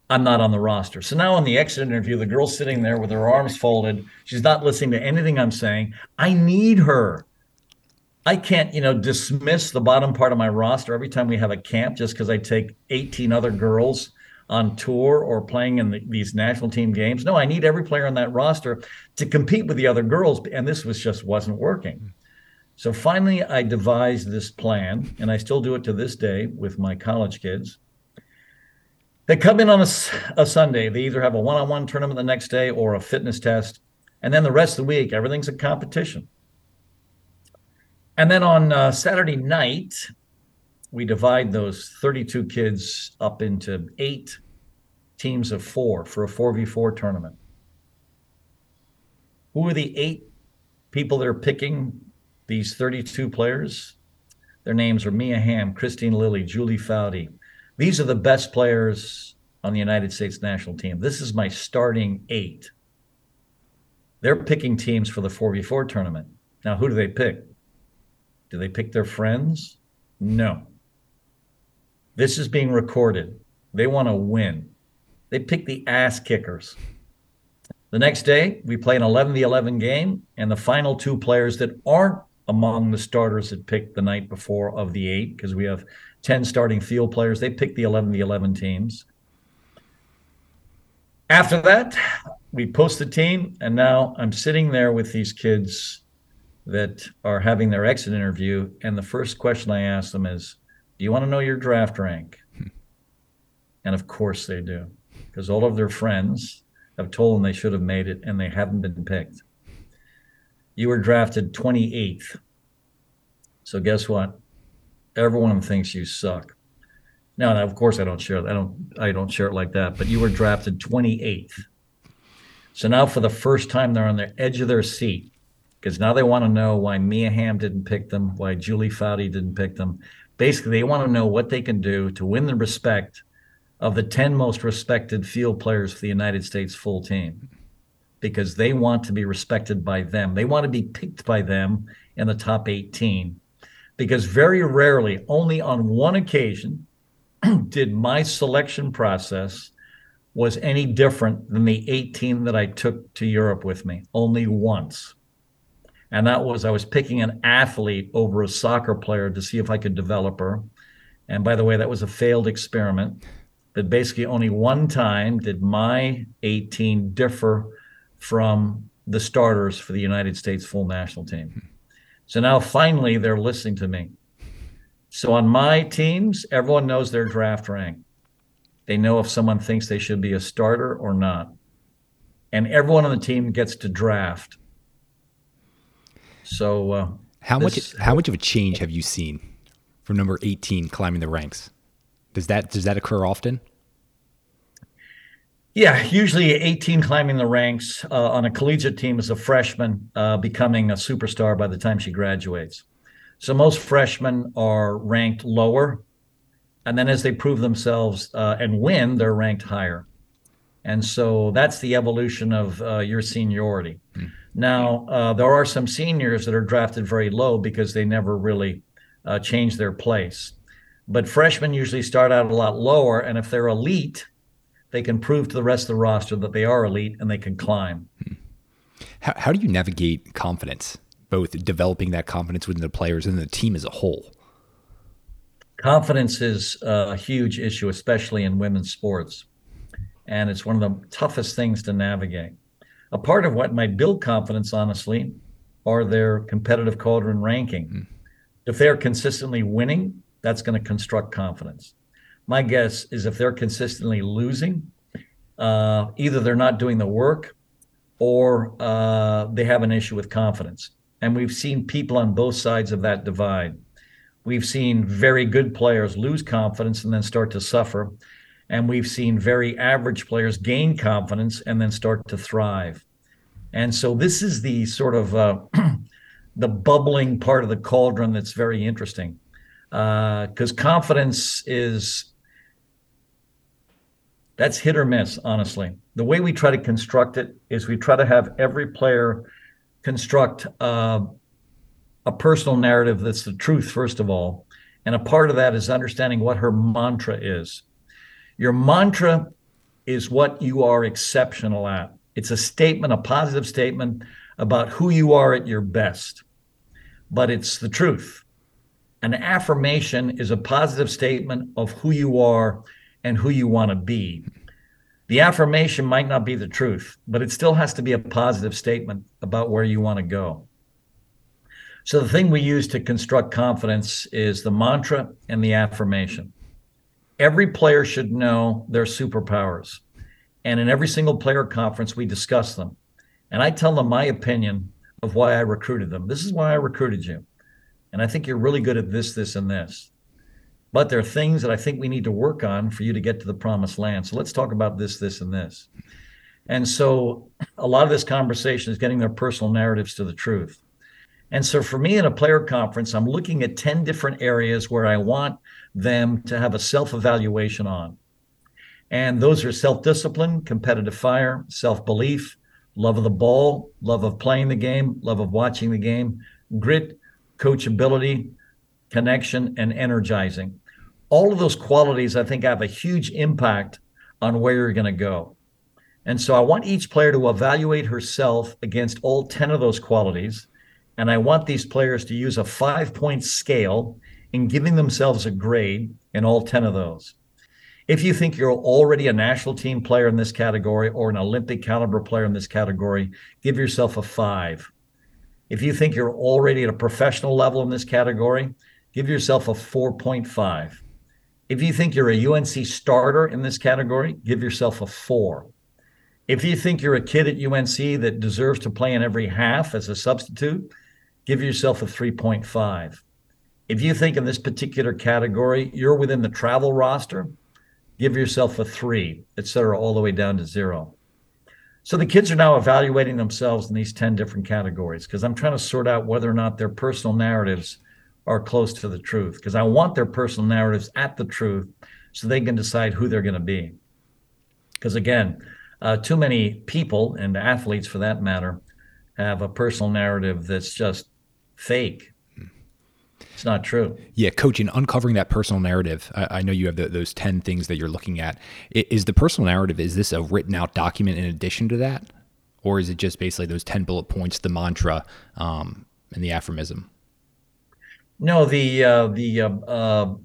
I'm not on the roster. So now on the exit interview, the girl's sitting there with her arms folded. She's not listening to anything I'm saying. I need her. I can't, you know, dismiss the bottom part of my roster every time we have a camp just because I take 18 other girls on tour or playing in the, these national team games. No, I need every player on that roster to compete with the other girls, and this was just wasn't working. So finally, I devised this plan, and I still do it to this day with my college kids. They come in on a, a Sunday. They either have a one-on-one tournament the next day or a fitness test, and then the rest of the week, everything's a competition. And then on uh, Saturday night, we divide those 32 kids up into eight teams of four for a 4v4 tournament. Who are the eight people that are picking these 32 players? Their names are Mia Hamm, Kristine Lilly, Julie Foudy. These are the best players on the United States national team. This is my starting eight. They're picking teams for the 4v4 tournament. Now, who do they pick? Do they pick their friends? No. This is being recorded. They want to win. They pick the ass kickers. The next day, we play an 11 v 11 game, and the final two players that aren't among the starters that picked the night before of the eight, because we have 10 starting field players, they pick the 11 the 11 teams. After that, we post the team, and now I'm sitting there with these kids that are having their exit interview, and the first question I ask them is, "Do you want to know your draft rank?" and of course they do, because all of their friends have told them they should have made it, and they haven't been picked. You were drafted 28th. So guess what? Everyone thinks you suck. Now, of course, I don't share. I don't. I don't share it like that. But you were drafted 28th. So now, for the first time, they're on the edge of their seat because now they want to know why Mia Hamm didn't pick them, why Julie Foudy didn't pick them. Basically, they want to know what they can do to win the respect of the 10 most respected field players for the United States full team because they want to be respected by them. They want to be picked by them in the top 18 because very rarely, only on one occasion, did my selection process was any different than the 18 that I took to Europe with me, only once. And that was I was picking an athlete over a soccer player to see if I could develop her. And by the way, that was a failed experiment. But basically, only one time did my 18 differ from the starters for the United States full national team. So now finally they're listening to me. So on my teams, everyone knows their draft rank. They know if someone thinks they should be a starter or not. And everyone on the team gets to draft. So uh, how this, much how much of a change have you seen from number 18 climbing the ranks? Does that does that occur often? Yeah, usually 18 climbing the ranks uh, on a collegiate team as a freshman, uh, becoming a superstar by the time she graduates. So most freshmen are ranked lower, and then as they prove themselves uh, and win, they're ranked higher. And so that's the evolution of uh, your seniority. Mm. Now uh, there are some seniors that are drafted very low because they never really uh, change their place. But freshmen usually start out a lot lower, and if they're elite they can prove to the rest of the roster that they are elite and they can climb. How, how do you navigate confidence, both developing that confidence within the players and the team as a whole? Confidence is a huge issue, especially in women's sports. And it's one of the toughest things to navigate. A part of what might build confidence, honestly, are their competitive cauldron ranking. Mm. If they're consistently winning, that's going to construct confidence my guess is if they're consistently losing, uh, either they're not doing the work or uh, they have an issue with confidence. And we've seen people on both sides of that divide. We've seen very good players lose confidence and then start to suffer. And we've seen very average players gain confidence and then start to thrive. And so this is the sort of uh, the bubbling part of the cauldron that's very interesting because uh, confidence is that's hit or miss, honestly. The way we try to construct it is we try to have every player construct uh, a personal narrative that's the truth, first of all. And a part of that is understanding what her mantra is. Your mantra is what you are exceptional at. It's a statement, a positive statement about who you are at your best, but it's the truth. An affirmation is a positive statement of who you are and who you want to be. The affirmation might not be the truth, but it still has to be a positive statement about where you want to go. So, the thing we use to construct confidence is the mantra and the affirmation. Every player should know their superpowers. And in every single player conference, we discuss them. And I tell them my opinion of why I recruited them. This is why I recruited you. And I think you're really good at this, this, and this. But there are things that I think we need to work on for you to get to the promised land. So let's talk about this, this, and this. And so a lot of this conversation is getting their personal narratives to the truth. And so for me in a player conference, I'm looking at 10 different areas where I want them to have a self evaluation on. And those are self discipline, competitive fire, self belief, love of the ball, love of playing the game, love of watching the game, grit, coachability, connection, and energizing all of those qualities, I think, have a huge impact on where you're going to go. And so I want each player to evaluate herself against all 10 of those qualities. And I want these players to use a five point scale in giving themselves a grade in all 10 of those. If you think you're already a national team player in this category or an Olympic caliber player in this category, give yourself a five. If you think you're already at a professional level in this category, give yourself a 4.5. If you think you're a UNC starter in this category, give yourself a four. If you think you're a kid at UNC that deserves to play in every half as a substitute, give yourself a 3.5. If you think in this particular category you're within the travel roster, give yourself a three, et cetera, all the way down to zero. So the kids are now evaluating themselves in these 10 different categories because I'm trying to sort out whether or not their personal narratives are close to the truth because I want their personal narratives at the truth so they can decide who they're going to be. Because again, uh, too many people and athletes for that matter have a personal narrative that's just fake. It's not true. Yeah, coach, in uncovering that personal narrative, I, I know you have the, those 10 things that you're looking at. Is the personal narrative, is this a written out document in addition to that? Or is it just basically those 10 bullet points, the mantra, um, and the aphorism? No, the uh, the uh, uh,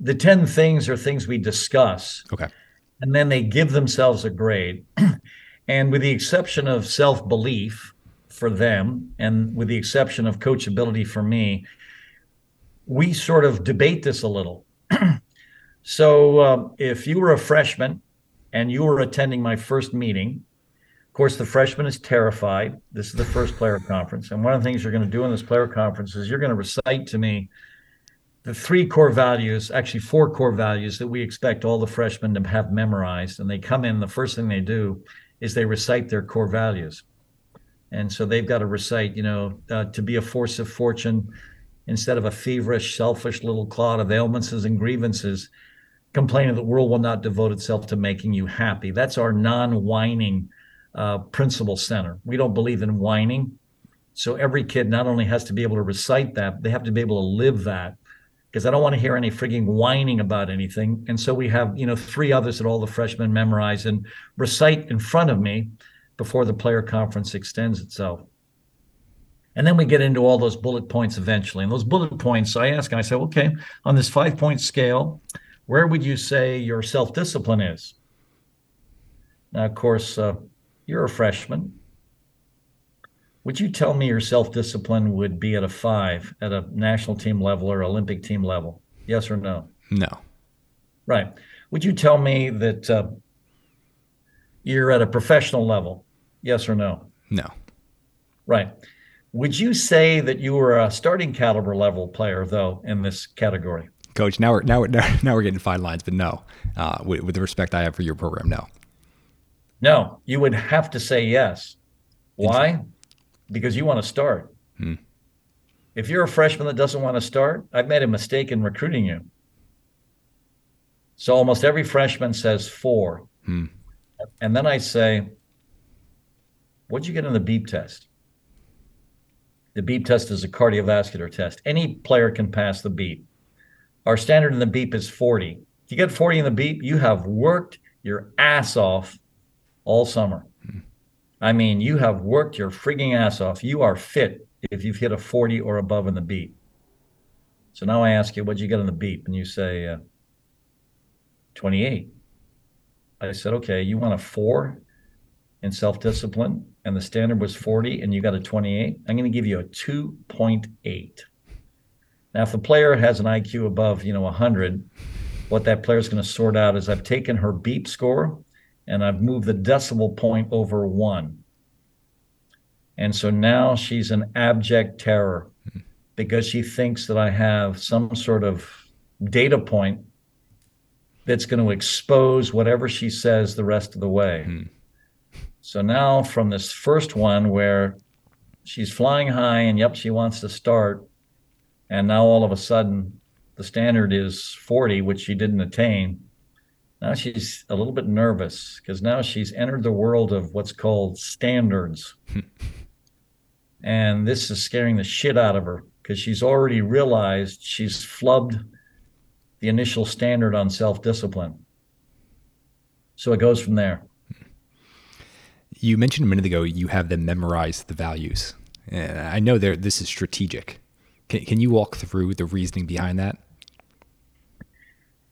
the ten things are things we discuss. Okay. And then they give themselves a grade, and with the exception of self belief for them, and with the exception of coachability for me, we sort of debate this a little. so uh, if you were a freshman and you were attending my first meeting, course, the freshman is terrified. This is the first player conference. And one of the things you're going to do in this player conference is you're going to recite to me the three core values, actually, four core values that we expect all the freshmen to have memorized. And they come in, the first thing they do is they recite their core values. And so they've got to recite, you know, uh, to be a force of fortune, instead of a feverish, selfish little clod of ailments and grievances, complaining that the world will not devote itself to making you happy. That's our non whining uh, principle center. We don't believe in whining. So every kid not only has to be able to recite that, they have to be able to live that. Because I don't want to hear any frigging whining about anything. And so we have, you know, three others that all the freshmen memorize and recite in front of me before the player conference extends itself. And then we get into all those bullet points eventually. And those bullet points, I ask and I say, okay, on this five point scale, where would you say your self discipline is? Now, of course, uh, you're a freshman. Would you tell me your self discipline would be at a five at a national team level or Olympic team level? Yes or no? No. Right. Would you tell me that uh, you're at a professional level? Yes or no? No. Right. Would you say that you were a starting caliber level player, though, in this category? Coach, now we're now we're, now we're getting fine lines, but no, uh, with, with, the respect I have for your program, no. No, you would have to say yes. Why? Because you want to start. Hmm. If you're a freshman that doesn't want to start, I've made a mistake in recruiting you. So almost every freshman says four. Hmm. And then I say, What'd you get on the beep test? The beep test is a cardiovascular test. Any player can pass the beep. Our standard in the beep is 40. If you get 40 in the beep, you have worked your ass off all summer. I mean, you have worked your frigging ass off. You are fit if you've hit a 40 or above in the beep. So now I ask you, what'd you get on the beep? And you say, uh, 28. I said, okay, you want a four in self discipline? and the standard was 40 and you got a 28, I'm going to give you a 2.8. Now, if the player has an IQ above, you know, 100, what that player is going to sort out is I've taken her beep score and I've moved the decimal point over one. And so now she's an abject terror because she thinks that I have some sort of data point that's going to expose whatever she says the rest of the way. Mm. So now from this first one where she's flying high and yep, she wants to start. And now all of a sudden the standard is 40, which she didn't attain. Now she's a little bit nervous because now she's entered the world of what's called standards. and this is scaring the shit out of her because she's already realized she's flubbed the initial standard on self discipline. So it goes from there. You mentioned a minute ago you have them memorize the values. And I know there this is strategic. Can, can you walk through the reasoning behind that?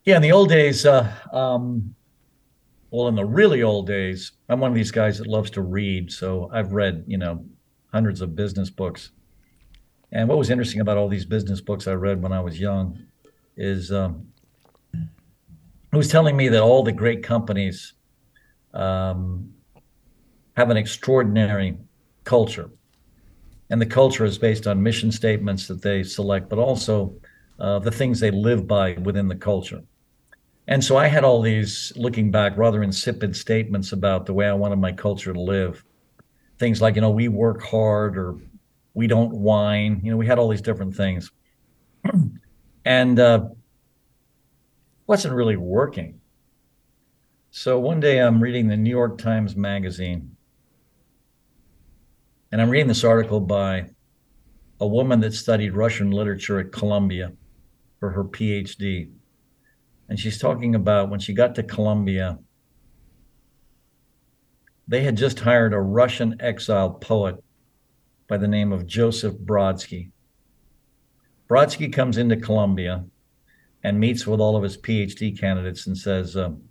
Yeah, in the old days, uh, um, well, in the really old days, I'm one of these guys that loves to read. So I've read, you know, hundreds of business books. And what was interesting about all these business books I read when I was young is um, it was telling me that all the great companies um, have an extraordinary culture. And the culture is based on mission statements that they select, but also uh, the things they live by within the culture. And so I had all these, looking back, rather insipid statements about the way I wanted my culture to live. Things like, you know, we work hard or we don't whine. You know, we had all these different things. and uh, wasn't really working. So one day I'm reading the New York Times Magazine, and I'm reading this article by a woman that studied Russian literature at Columbia for her PhD. And she's talking about when she got to Columbia, they had just hired a Russian exiled poet by the name of Joseph Brodsky. Brodsky comes into Columbia and meets with all of his PhD candidates and says, um,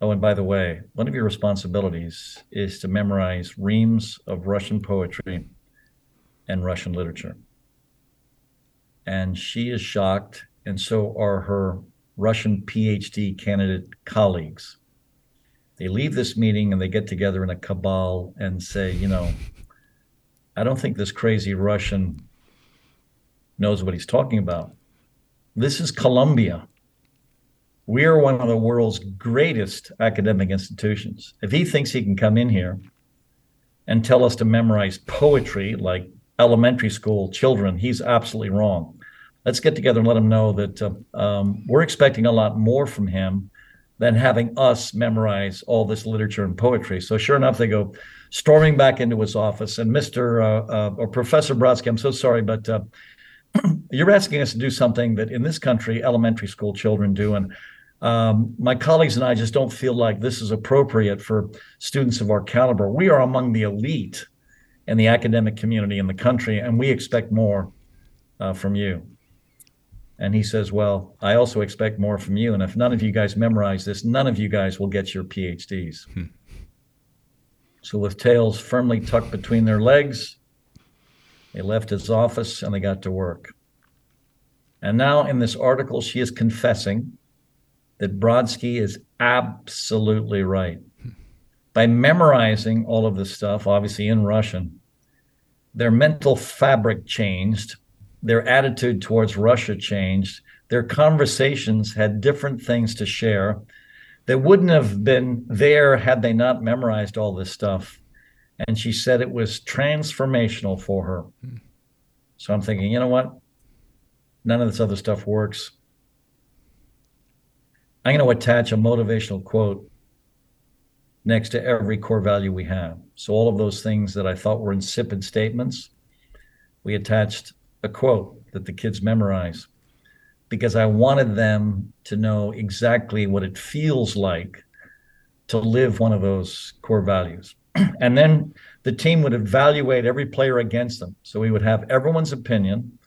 Oh, and by the way, one of your responsibilities is to memorize reams of Russian poetry and Russian literature. And she is shocked, and so are her Russian PhD candidate colleagues. They leave this meeting and they get together in a cabal and say, you know, I don't think this crazy Russian knows what he's talking about. This is Columbia. We are one of the world's greatest academic institutions. If he thinks he can come in here and tell us to memorize poetry like elementary school children, he's absolutely wrong. Let's get together and let him know that uh, um, we're expecting a lot more from him than having us memorize all this literature and poetry. So sure enough, they go storming back into his office, and Mr. Uh, uh, or Professor Brodsky, I'm so sorry, but uh, you're asking us to do something that in this country elementary school children do and um, my colleagues and i just don't feel like this is appropriate for students of our caliber we are among the elite in the academic community in the country and we expect more uh, from you and he says well i also expect more from you and if none of you guys memorize this none of you guys will get your phds hmm. so with tails firmly tucked between their legs they left his office and they got to work. And now in this article, she is confessing that Brodsky is absolutely right. By memorizing all of this stuff, obviously in Russian, their mental fabric changed, their attitude towards Russia changed, their conversations had different things to share that wouldn't have been there had they not memorized all this stuff and she said it was transformational for her. Hmm. So I'm thinking, you know what? None of this other stuff works. I'm going to attach a motivational quote next to every core value we have. So all of those things that I thought were insipid statements, we attached a quote that the kids memorize because I wanted them to know exactly what it feels like to live one of those core values. and then the team would evaluate every player against them. So we would have everyone's opinion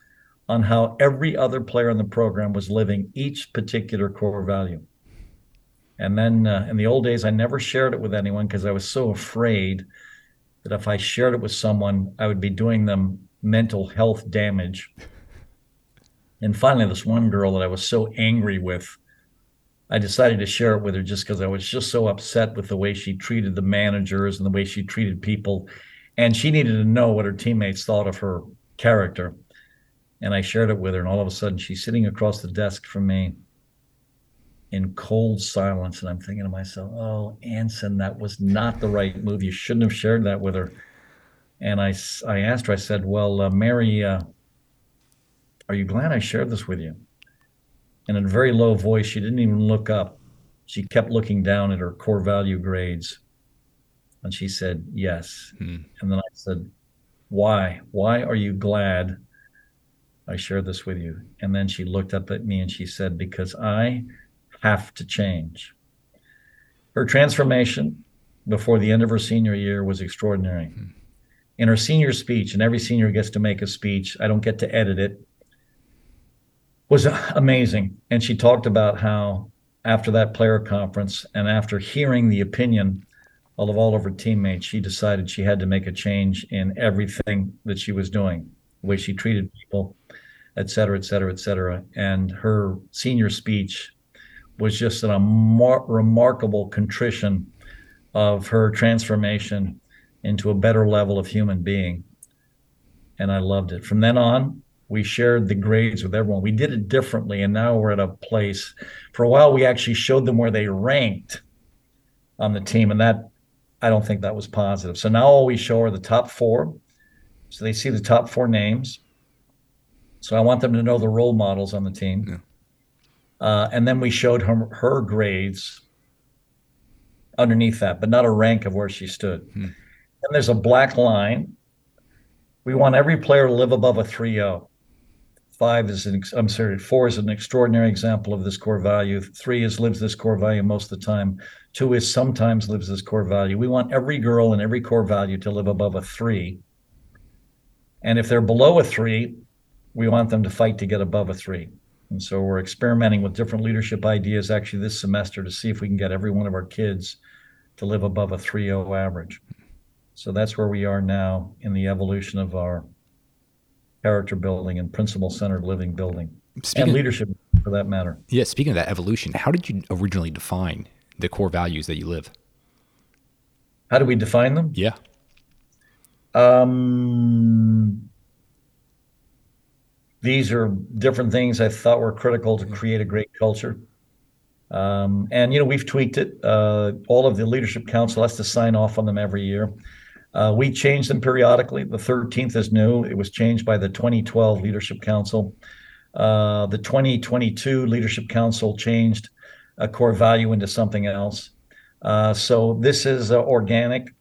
on how every other player in the program was living each particular core value. And then uh, in the old days, I never shared it with anyone because I was so afraid that if I shared it with someone, I would be doing them mental health damage. And finally, this one girl that I was so angry with I decided to share it with her just because I was just so upset with the way she treated the managers and the way she treated people. And she needed to know what her teammates thought of her character. And I shared it with her. And all of a sudden, she's sitting across the desk from me in cold silence. And I'm thinking to myself, oh, Anson, that was not the right move. You shouldn't have shared that with her. And I, I asked her, I said, well, uh, Mary, uh, are you glad I shared this with you? and in a very low voice, she didn't even look up. She kept looking down at her core value grades. And she said, Yes. Hmm. And then I said, Why? Why are you glad I shared this with you? And then she looked up at me and she said, Because I have to change. Her transformation before the end of her senior year was extraordinary. Hmm. In her senior speech, and every senior gets to make a speech, I don't get to edit it was amazing. And she talked about how after that player conference and after hearing the opinion of all of her teammates, she decided she had to make a change in everything that she was doing, the way she treated people, et cetera, et cetera, et cetera. And her senior speech was just a mar- remarkable contrition of her transformation into a better level of human being. And I loved it. From then on, we shared the grades with everyone. We did it differently, and now we're at a place. For a while, we actually showed them where they ranked on the team, and that I don't think that was positive. So now all we show are the top four. So they see the top four names. So I want them to know the role models on the team. Yeah. Uh, and then we showed her, her grades underneath that, but not a rank of where she stood. Hmm. And there's a black line. We want every player to live above a 3 0. Five is an, I'm sorry, four is an extraordinary example of this core value. Three is lives this core value most of the time. Two is sometimes lives this core value. We want every girl and every core value to live above a three. And if they're below a three, we want them to fight to get above a three. And so we're experimenting with different leadership ideas actually this semester to see if we can get every one of our kids to live above a 3.0 average. So that's where we are now in the evolution of our character building and principle centered living building speaking and leadership for that matter. Yeah, speaking of that evolution, how did you originally define the core values that you live? How do we define them? Yeah. Um, these are different things I thought were critical to create a great culture. Um, and you know we've tweaked it. Uh, all of the leadership council has to sign off on them every year. Uh, we change them periodically. The 13th is new. It was changed by the 2012 Leadership Council. Uh, the 2022 Leadership Council changed a core value into something else. Uh, so this is uh, organic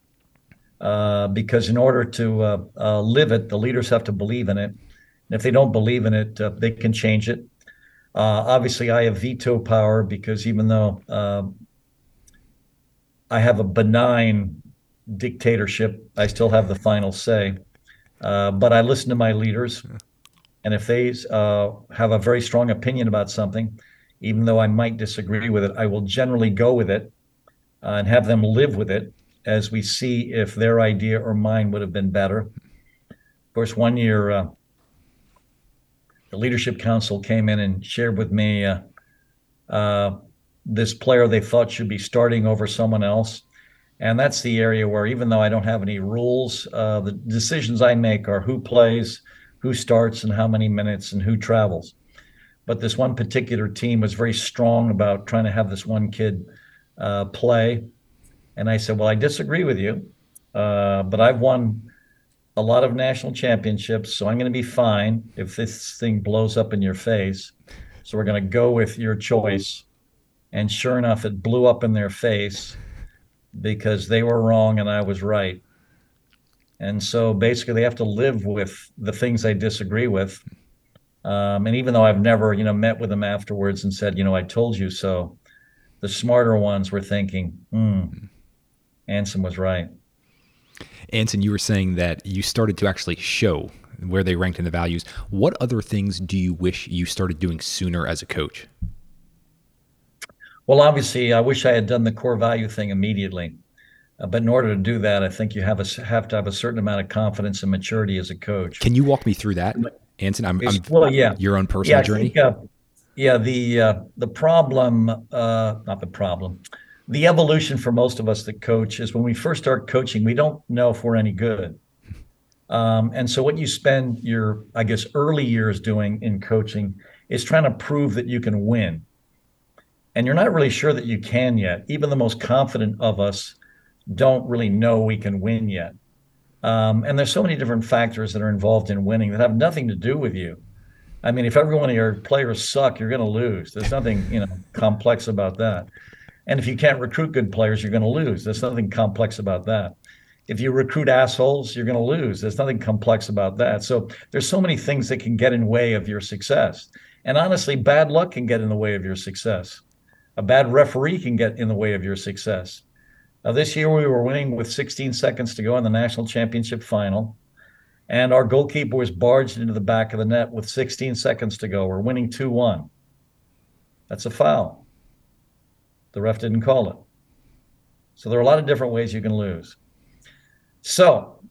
uh, because in order to uh, live it, the leaders have to believe in it. And if they don't believe in it, they can change it. obviously, I have veto power because even though I have a benign dictatorship. I still have the final say. Uh, but I listen to my leaders. And if they uh, have a very strong opinion about something, even though I might disagree with it, I will generally go with it uh, and have them live with it as we see if their idea or mine would have been better. Of course, one year, uh, the leadership council came in and shared with me uh, uh, this player they thought should be starting over someone else and that's the area where, even though I don't have any rules, uh, the decisions I make are who plays, who starts, and how many minutes, and who travels. But this one particular team was very strong about trying to have this one kid uh, play. And I said, Well, I disagree with you, uh, but I've won a lot of national championships, so I'm going to be fine if this thing blows up in your face. So we're going to go with your choice. And sure enough, it blew up in their face because they were wrong and I was right. And so basically, they have to live with the things they disagree with. Um, and even though I've never, you know, met with them afterwards and said, you know, I told you so, the smarter ones were thinking, hmm, Anson was right. Anson, you were saying that you started to actually show where they ranked in the values. What other things do you wish you started doing sooner as a coach? Well, obviously, I wish I had done the core value thing immediately. Uh, but in order to do that, I think you have a, have to have a certain amount of confidence and maturity as a coach. Can you walk me through that, Anson? I'm, I'm well, yeah, your own personal yeah, journey. Think, uh, yeah, the uh, the problem, uh, not the problem, the evolution for most of us that coach is when we first start coaching, we don't know if we're any good. Um, and so, what you spend your, I guess, early years doing in coaching is trying to prove that you can win and you're not really sure that you can yet. Even the most confident of us don't really know we can win yet. Um, and there's so many different factors that are involved in winning that have nothing to do with you. I mean, if every one of your players suck, you're going to lose. There's nothing, you know, complex about that. And if you can't recruit good players, you're going to lose. There's nothing complex about that. If you recruit assholes, you're going to lose. There's nothing complex about that. So there's so many things that can get in the way of your success. And honestly, bad luck can get in the way of your success. A bad referee can get in the way of your success. Now, this year we were winning with 16 seconds to go in the national championship final, and our goalkeeper was barged into the back of the net with 16 seconds to go. We're winning 2 1. That's a foul. The ref didn't call it. So there are a lot of different ways you can lose. So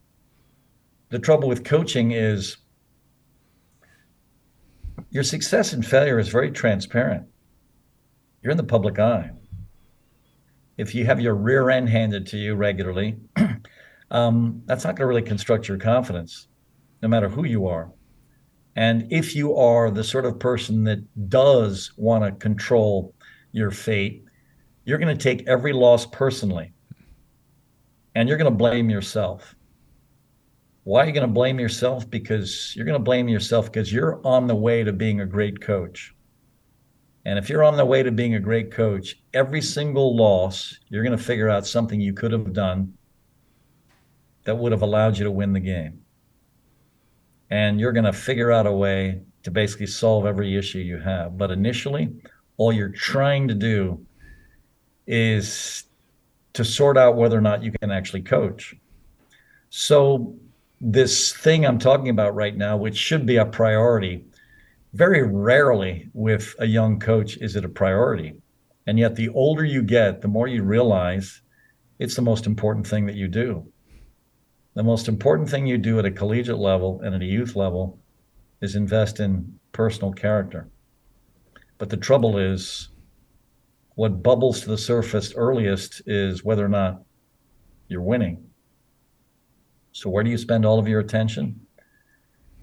the trouble with coaching is your success and failure is very transparent you're in the public eye. If you have your rear end handed to you regularly, um, that's not going to really construct your confidence, no matter who you are. And if you are the sort of person that does want to control your fate, you're going to take every loss personally and you're going to blame yourself. Why are you going to blame yourself? Because you're going to blame yourself because you're on the way to being a great coach. And if you're on the way to being a great coach, every single loss, you're going to figure out something you could have done that would have allowed you to win the game. And you're going to figure out a way to basically solve every issue you have. But initially, all you're trying to do is to sort out whether or not you can actually coach. So, this thing I'm talking about right now, which should be a priority, very rarely with a young coach is it a priority. And yet, the older you get, the more you realize it's the most important thing that you do. The most important thing you do at a collegiate level and at a youth level is invest in personal character. But the trouble is, what bubbles to the surface earliest is whether or not you're winning. So, where do you spend all of your attention?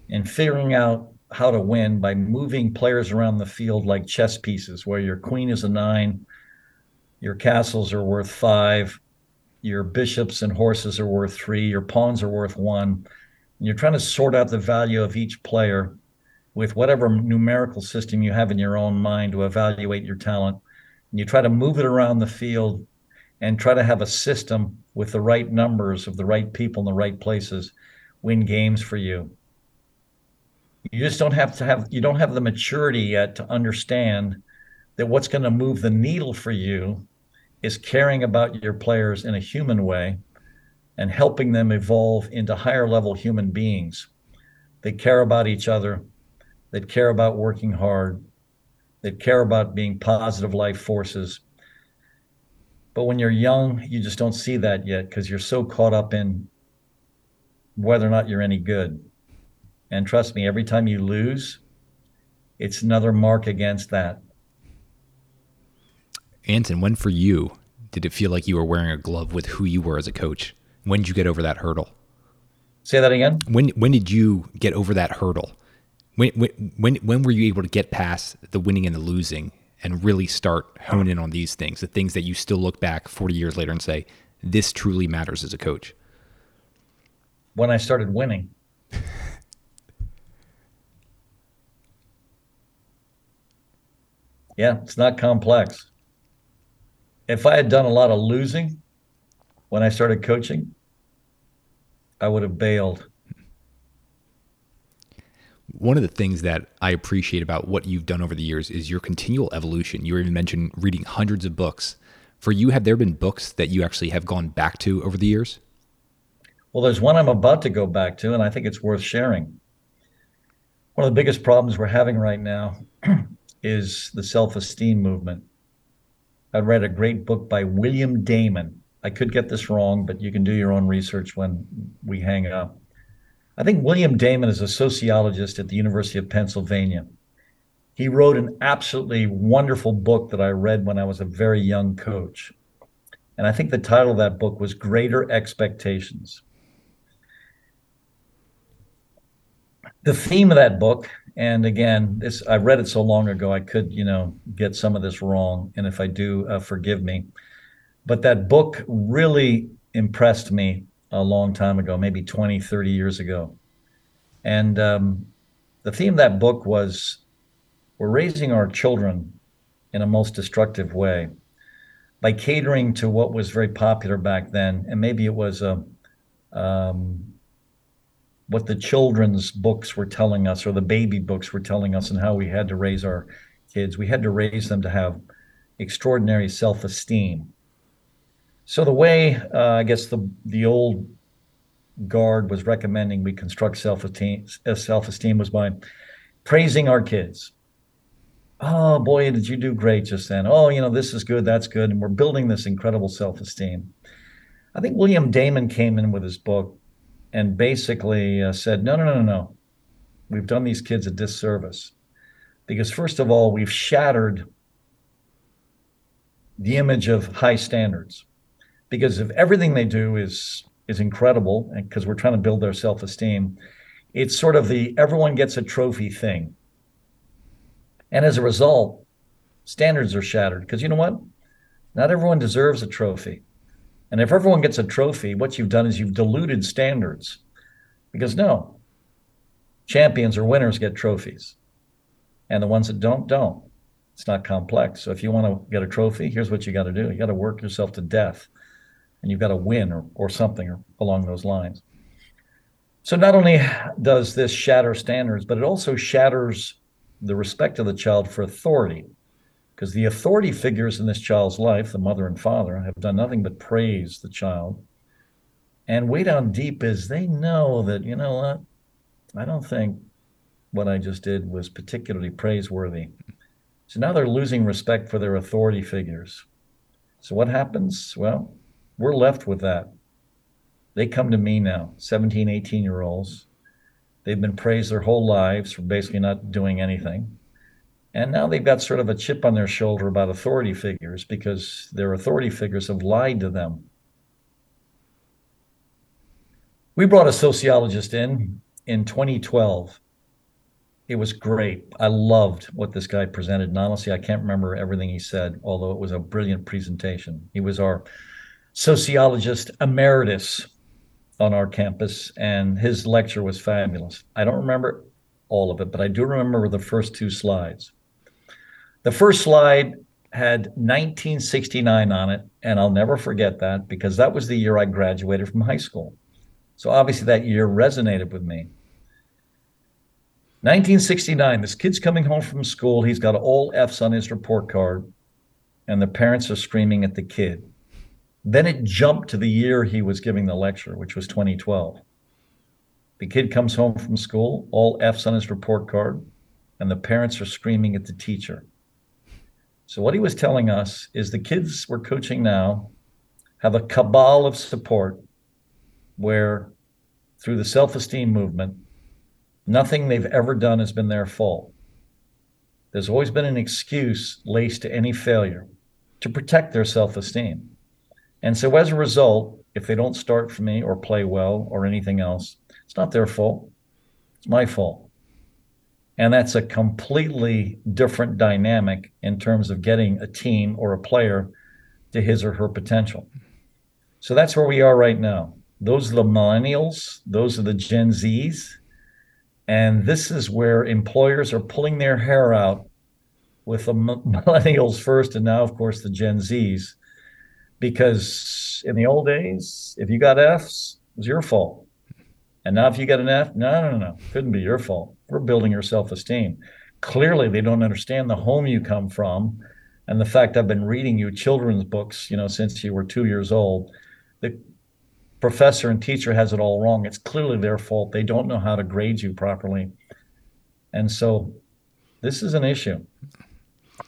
In figuring out how to win by moving players around the field like chess pieces, where your queen is a nine, your castles are worth five, your bishops and horses are worth three, your pawns are worth one. And you're trying to sort out the value of each player with whatever numerical system you have in your own mind to evaluate your talent. And you try to move it around the field and try to have a system with the right numbers of the right people in the right places win games for you you just don't have to have you don't have the maturity yet to understand that what's going to move the needle for you is caring about your players in a human way and helping them evolve into higher level human beings. That care about each other. That care about working hard. That care about being positive life forces. But when you're young you just don't see that yet because you're so caught up in whether or not you're any good and trust me, every time you lose, it's another mark against that. Anson, when for you did it feel like you were wearing a glove with who you were as a coach? When did you get over that hurdle? Say that again. When when did you get over that hurdle? When when when when were you able to get past the winning and the losing and really start honing in on these things, the things that you still look back 40 years later and say, this truly matters as a coach? When I started winning. Yeah, it's not complex. If I had done a lot of losing when I started coaching, I would have bailed. One of the things that I appreciate about what you've done over the years is your continual evolution. You even mentioned reading hundreds of books. For you, have there been books that you actually have gone back to over the years? Well, there's one I'm about to go back to, and I think it's worth sharing. One of the biggest problems we're having right now is the self esteem movement. I read a great book by William Damon. I could get this wrong, but you can do your own research when we hang up. I think William Damon is a sociologist at the University of Pennsylvania. He wrote an absolutely wonderful book that I read when I was a very young coach. And I think the title of that book was Greater Expectations. The theme of that book and again, this I read it so long ago, I could, you know, get some of this wrong. And if I do, uh, forgive me. But that book really impressed me a long time ago, maybe 20, 30 years ago. And um, the theme of that book was we're raising our children in a most destructive way by catering to what was very popular back then. And maybe it was a, um, what the children's books were telling us or the baby books were telling us and how we had to raise our kids. We had to raise them to have extraordinary self-esteem. So the way uh, I guess the the old guard was recommending we construct self-esteem uh, self-esteem was by praising our kids. Oh boy, did you do great just then. Oh, you know, this is good, that's good. And we're building this incredible self-esteem. I think William Damon came in with his book and basically uh, said, no, no, no, no, no. we've done these kids a disservice. Because, first of all, we've shattered the image of high standards. Because if everything they do is is incredible, because we're trying to build their self-esteem, it's sort of the everyone gets a trophy thing. And as a result, standards are shattered because you know what? Not everyone deserves a trophy. And if everyone gets a trophy, what you've done is you've diluted standards. Because no, champions or winners get trophies. And the ones that don't, don't. It's not complex. So if you want to get a trophy, here's what you got to do you got to work yourself to death and you've got to win or, or something along those lines. So not only does this shatter standards, but it also shatters the respect of the child for authority because the authority figures in this child's life, the mother and father, have done nothing but praise the child. And way down deep is they know that, you know what, I don't think what I just did was particularly praiseworthy. So now they're losing respect for their authority figures. So what happens? Well, we're left with that. They come to me now, 17, 18 year olds. They've been praised their whole lives for basically not doing anything. And now they've got sort of a chip on their shoulder about authority figures because their authority figures have lied to them. We brought a sociologist in in 2012. It was great. I loved what this guy presented. And honestly, I can't remember everything he said, although it was a brilliant presentation. He was our sociologist emeritus on our campus, and his lecture was fabulous. I don't remember all of it, but I do remember the first two slides. The first slide had 1969 on it, and I'll never forget that because that was the year I graduated from high school. So obviously that year resonated with me. 1969, this kid's coming home from school. He's got all F's on his report card, and the parents are screaming at the kid. Then it jumped to the year he was giving the lecture, which was 2012. The kid comes home from school, all F's on his report card, and the parents are screaming at the teacher. So what he was telling us is the kids we're coaching now have a cabal of support where through the self-esteem movement, nothing they've ever done has been their fault. There's always been an excuse laced to any failure to protect their self-esteem. And so as a result, if they don't start for me or play well or anything else, it's not their fault. It's my fault. And that's a completely different dynamic in terms of getting a team or a player to his or her potential. So that's where we are right now. Those are the millennials, those are the Gen Zs. And this is where employers are pulling their hair out with the millennials first, and now, of course, the Gen Zs. Because in the old days, if you got Fs, it was your fault. And now, if you get an F, no, no, no, no, couldn't be your fault. We're building your self esteem. Clearly, they don't understand the home you come from and the fact I've been reading you children's books, you know, since you were two years old. The professor and teacher has it all wrong. It's clearly their fault. They don't know how to grade you properly. And so this is an issue.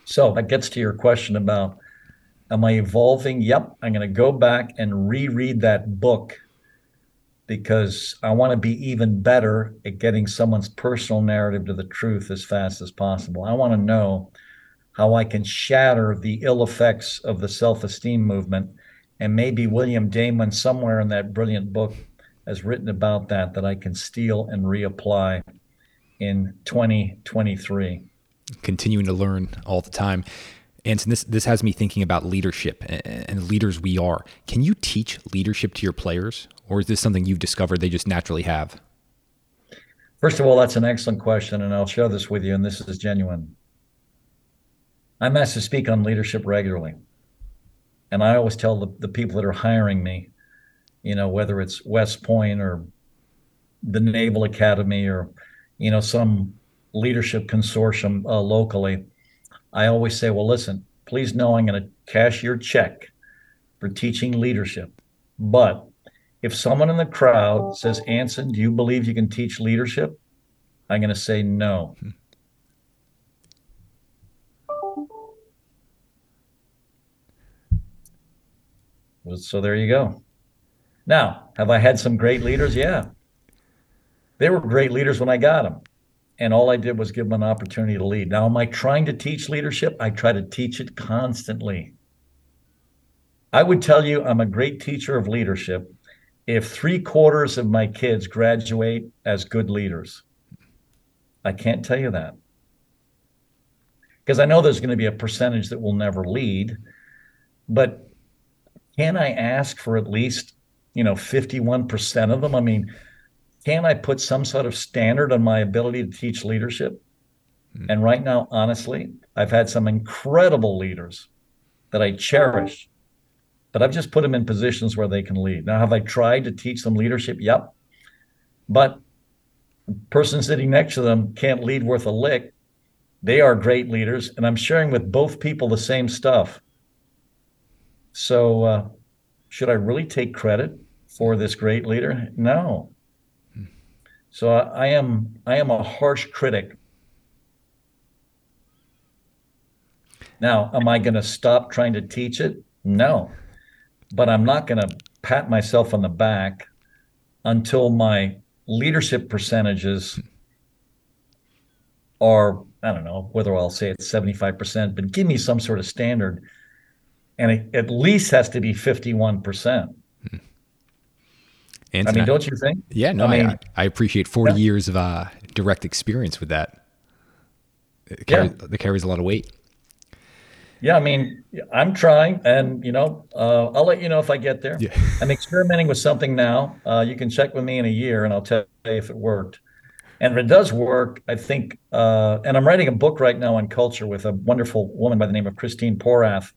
So that gets to your question about am I evolving? Yep, I'm going to go back and reread that book because I want to be even better at getting someone's personal narrative to the truth as fast as possible. I want to know how I can shatter the ill effects of the self esteem movement. And maybe William Damon, somewhere in that brilliant book, has written about that, that I can steal and reapply in 2023. Continuing to learn all the time. Anson, this this has me thinking about leadership and leaders we are. Can you teach leadership to your players, or is this something you've discovered they just naturally have? First of all, that's an excellent question, and I'll share this with you, and this is genuine. I'm asked to speak on leadership regularly, and I always tell the, the people that are hiring me, you know, whether it's West Point or the Naval Academy or, you know, some leadership consortium uh, locally I always say, well, listen, please know I'm going to cash your check for teaching leadership. But if someone in the crowd says, Anson, do you believe you can teach leadership? I'm going to say no. So there you go. Now, have I had some great leaders? Yeah. They were great leaders when I got them and all I did was give them an opportunity to lead. Now, am I trying to teach leadership? I try to teach it constantly. I would tell you I'm a great teacher of leadership if three quarters of my kids graduate as good leaders. I can't tell you that. Because I know there's going to be a percentage that will never lead, but can I ask for at least, you know, 51% of them? I mean, can I put some sort of standard on my ability to teach leadership? Mm-hmm. And right now, honestly, I've had some incredible leaders that I cherish, but I've just put them in positions where they can lead. Now, have I tried to teach them leadership? Yep. But the person sitting next to them can't lead worth a lick. They are great leaders, and I'm sharing with both people the same stuff. So, uh, should I really take credit for this great leader? No. So I, I am I am a harsh critic. Now, am I going to stop trying to teach it? No. But I'm not going to pat myself on the back until my leadership percentages are I don't know whether I'll say it's 75%, but give me some sort of standard and it at least has to be 51%. Hmm. I mean, don't you think? Yeah, no, I, mean, I, I appreciate 40 yeah. years of uh, direct experience with that. It carries, yeah. It carries a lot of weight. Yeah, I mean, I'm trying, and you know, uh, I'll let you know if I get there. Yeah. I'm experimenting with something now. Uh, you can check with me in a year, and I'll tell you if it worked. And if it does work, I think, uh, and I'm writing a book right now on culture with a wonderful woman by the name of Christine Porath,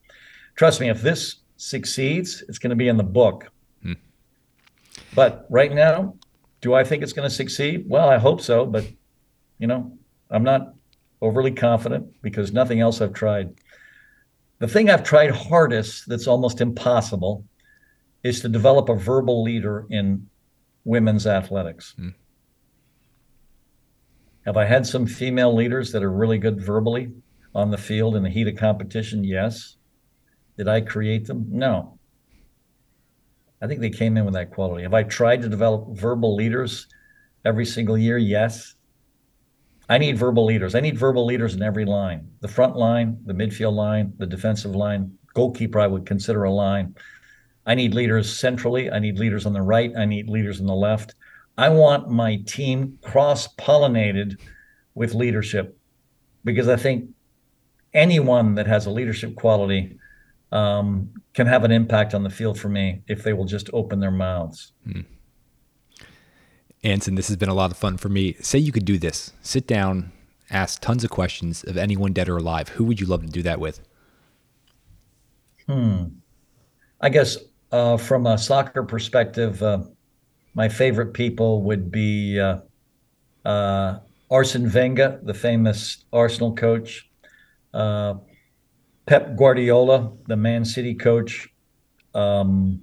trust me, if this succeeds, it's going to be in the book. But right now, do I think it's going to succeed? Well, I hope so, but you know, I'm not overly confident because nothing else I've tried. The thing I've tried hardest that's almost impossible is to develop a verbal leader in women's athletics. Hmm. Have I had some female leaders that are really good verbally on the field in the heat of competition? Yes. Did I create them? No. I think they came in with that quality. Have I tried to develop verbal leaders every single year? Yes. I need verbal leaders. I need verbal leaders in every line the front line, the midfield line, the defensive line, goalkeeper, I would consider a line. I need leaders centrally. I need leaders on the right. I need leaders on the left. I want my team cross pollinated with leadership because I think anyone that has a leadership quality um, can have an impact on the field for me if they will just open their mouths. Hmm. Anson, this has been a lot of fun for me. Say you could do this sit down, ask tons of questions of anyone dead or alive. Who would you love to do that with? Hmm. I guess uh, from a soccer perspective, uh, my favorite people would be uh, uh Arsene Wenger, the famous Arsenal coach. Pep Guardiola, the Man City coach, um,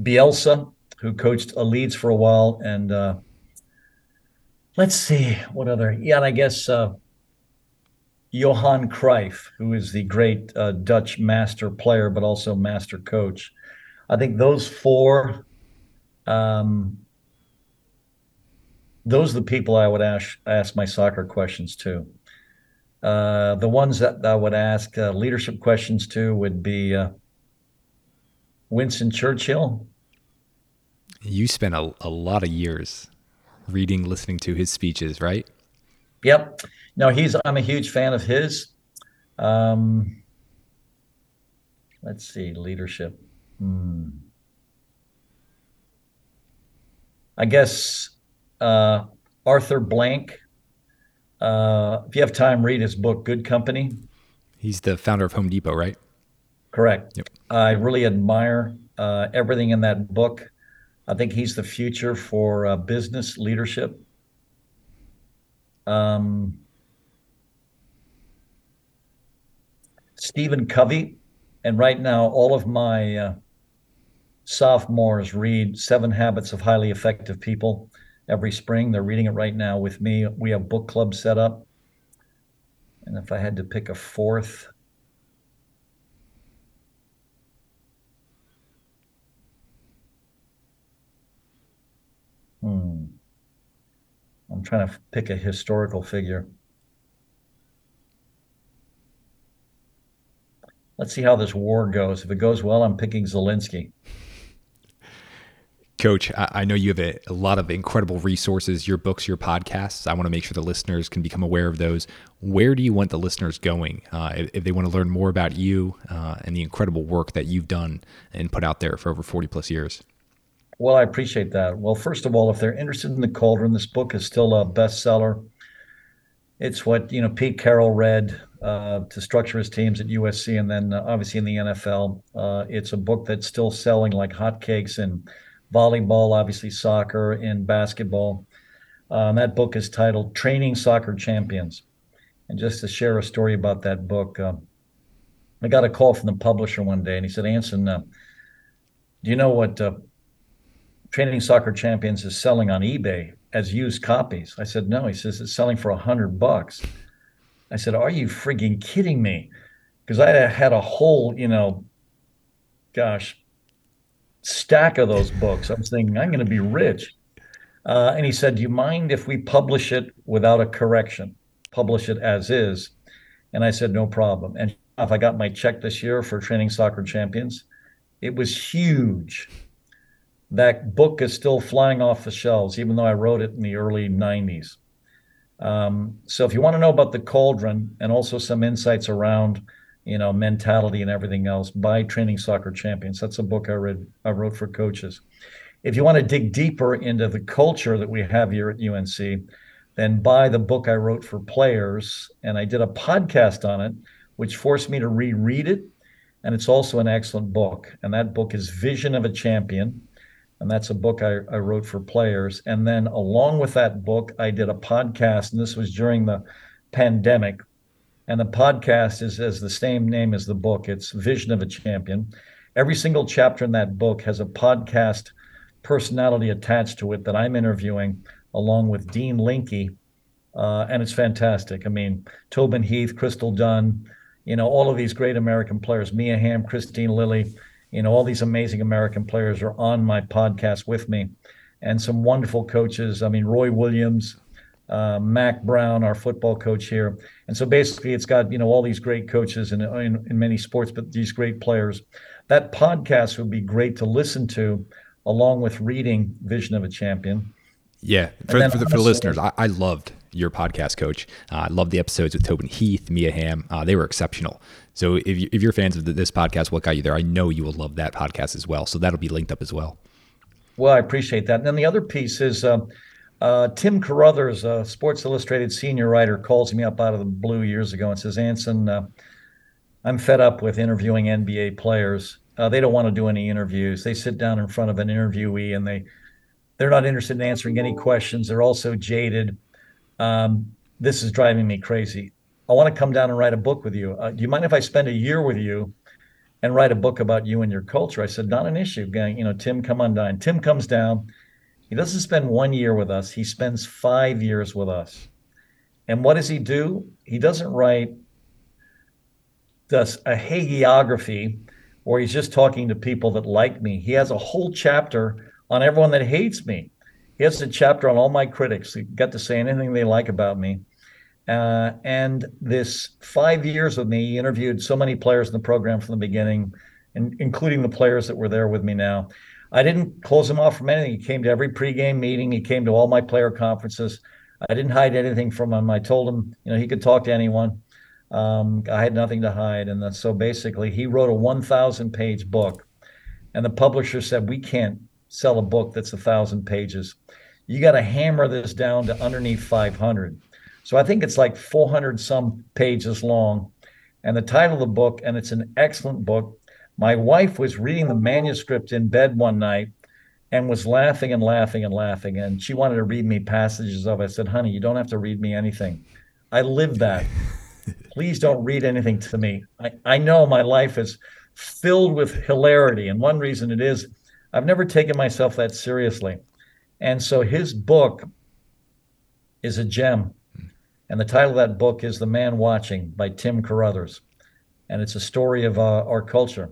Bielsa, who coached Leeds for a while, and uh, let's see what other. Yeah, and I guess uh, Johan Cruyff, who is the great uh, Dutch master player, but also master coach. I think those four. Um, those are the people I would ask ask my soccer questions to. Uh, the ones that I would ask uh, leadership questions to would be uh, Winston Churchill. You spent a, a lot of years reading, listening to his speeches, right? Yep. No, he's. I'm a huge fan of his. Um, let's see, leadership. Hmm. I guess uh, Arthur Blank uh, if you have time, read his book, Good Company. He's the founder of Home Depot, right? Correct. Yep. I really admire uh, everything in that book. I think he's the future for uh, business leadership. Um, Stephen Covey, and right now all of my uh, sophomores read Seven Habits of Highly Effective People every spring. They're reading it right now with me. We have book club set up. And if I had to pick a fourth, hmm. I'm trying to pick a historical figure. Let's see how this war goes. If it goes well, I'm picking Zelensky. Coach, I know you have a, a, lot of incredible resources, your books, your podcasts. I want to make sure the listeners can become aware of those. Where do you want the listeners going uh, if, if, they want to learn more about you uh, and the incredible work that you've done and put out there for over 40 plus years? Well, I appreciate that. Well, first of all, if they're interested in the cauldron, this book is still a bestseller. It's what you know Pete Carroll read uh, to structure his teams at USC, and then uh, obviously in the NFL. Uh, it's a book that's still selling like hotcakes in volleyball, obviously soccer, and basketball. Um, that book is titled "Training Soccer Champions." And just to share a story about that book, uh, I got a call from the publisher one day, and he said, "Anson, uh, do you know what?" Training Soccer Champions is selling on eBay as used copies. I said, no. He says it's selling for a hundred bucks. I said, are you frigging kidding me? Because I had a whole, you know, gosh, stack of those books. I was thinking I'm going to be rich. Uh, and he said, do you mind if we publish it without a correction? Publish it as is. And I said, no problem. And if I got my check this year for Training Soccer Champions, it was huge that book is still flying off the shelves, even though I wrote it in the early 90s. Um, so if you want to know about the cauldron and also some insights around, you know, mentality and everything else, buy Training Soccer Champions. That's a book I read I wrote for coaches. If you want to dig deeper into the culture that we have here at UNC, then buy the book I wrote for players. And I did a podcast on it, which forced me to reread it. And it's also an excellent book. And that book is Vision of a Champion and that's a book I, I, wrote for players. And then along with that book, I did a podcast, and this was during the pandemic. And the podcast is as the same name as the book. It's Vision of a Champion. Every single chapter in that book has a podcast personality attached to it that I'm interviewing along with Dean Linke. Uh, and it's fantastic. I mean, Tobin Heath, Crystal Dunn, you know, all of these great American players, Mia Hamm, Kristine Lilly you know, all these amazing American players are on my podcast with me, and some wonderful coaches. I mean, Roy Williams, uh, Mack Brown, our football coach here, and so basically, it's got you know all these great coaches in, in, in many sports, but these great players. That podcast would be great to listen to, along with reading Vision of a Champion. Yeah, for, for, the, for the listeners, I, I loved your podcast, Coach. Uh, I love the episodes with Tobin Heath, Mia Hamm. Uh, they were exceptional. So if, you, if you're fans of this podcast, What Got You There, I know you will love that podcast as well. So that'll be linked up as well. Well, I appreciate that. And then the other piece is uh, Tim Crothers, a Sports Illustrated senior writer, calls me up out of the blue years ago and says, Anson, uh, I'm fed up with interviewing NBA players. Uh, they don't want to do any interviews. They sit down in front of an interviewee and they they're not interested in answering any questions. They're also jaded. Um, this is driving me crazy. I want to come down and write a book with you. Uh, do you mind if I spend a year with you and write a book about you and your culture? I said, not an issue. You know, Tim, come on down. Tim comes down. He doesn't spend one year with us. He spends five years with us. And what does he do? He doesn't write a hagiography where he's just talking to people that like me. He has a whole chapter on everyone that hates me. He has a chapter on all my critics. He got to say anything they like about me. Uh, and this five years with me, he interviewed so many players in the program from the beginning, and including the players that were there with me now. I didn't close him off from anything. He came to every pregame meeting. He came to all my player conferences. I didn't hide anything from him. I told him, you know, he could talk to anyone. Um, I had nothing to hide. And so basically, he wrote a 1,000 page book. And the publisher said, We can't sell a book that's a 1,000 pages. You got to hammer this down to underneath 500. So I think it's like 400 some pages long. And the title of the book, and it's an excellent book. My wife was reading the manuscript in bed one night and was laughing and laughing and laughing. And she wanted to read me passages of it. I said, honey, you don't have to read me anything. I live that. Please don't read anything to me. I, I know my life is filled with hilarity. And one reason it is I've never taken myself that seriously. And so his book is a gem. And the title of that book is The Man Watching by Tim Crothers. And it's a story of uh, our culture.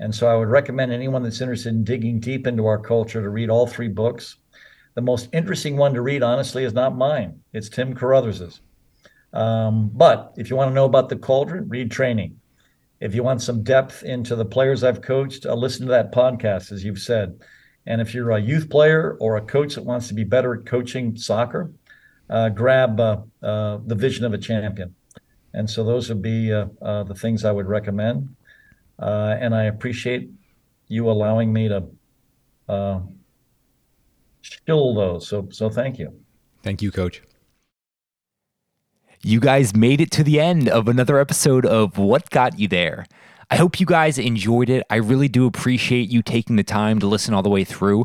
And so I would recommend anyone that's interested in digging deep into our culture to read all three books. The most interesting one to read, honestly, is not mine, it's Tim Crothers's. Um, but if you want to know about the cauldron, read training. If you want some depth into the players I've coached, uh, listen to that podcast, as you've said. And if you're a youth player or a coach that wants to be better at coaching soccer, uh, grab uh, uh, the Vision of a Champion. And so those would be uh, uh, the things I would recommend. Uh, and I appreciate you allowing me to uh, shill those. So so thank you. Thank you, Coach. You guys made it to the end of another episode of What Got You There. I hope you guys enjoyed it. I really do appreciate you taking the time to listen all the way through.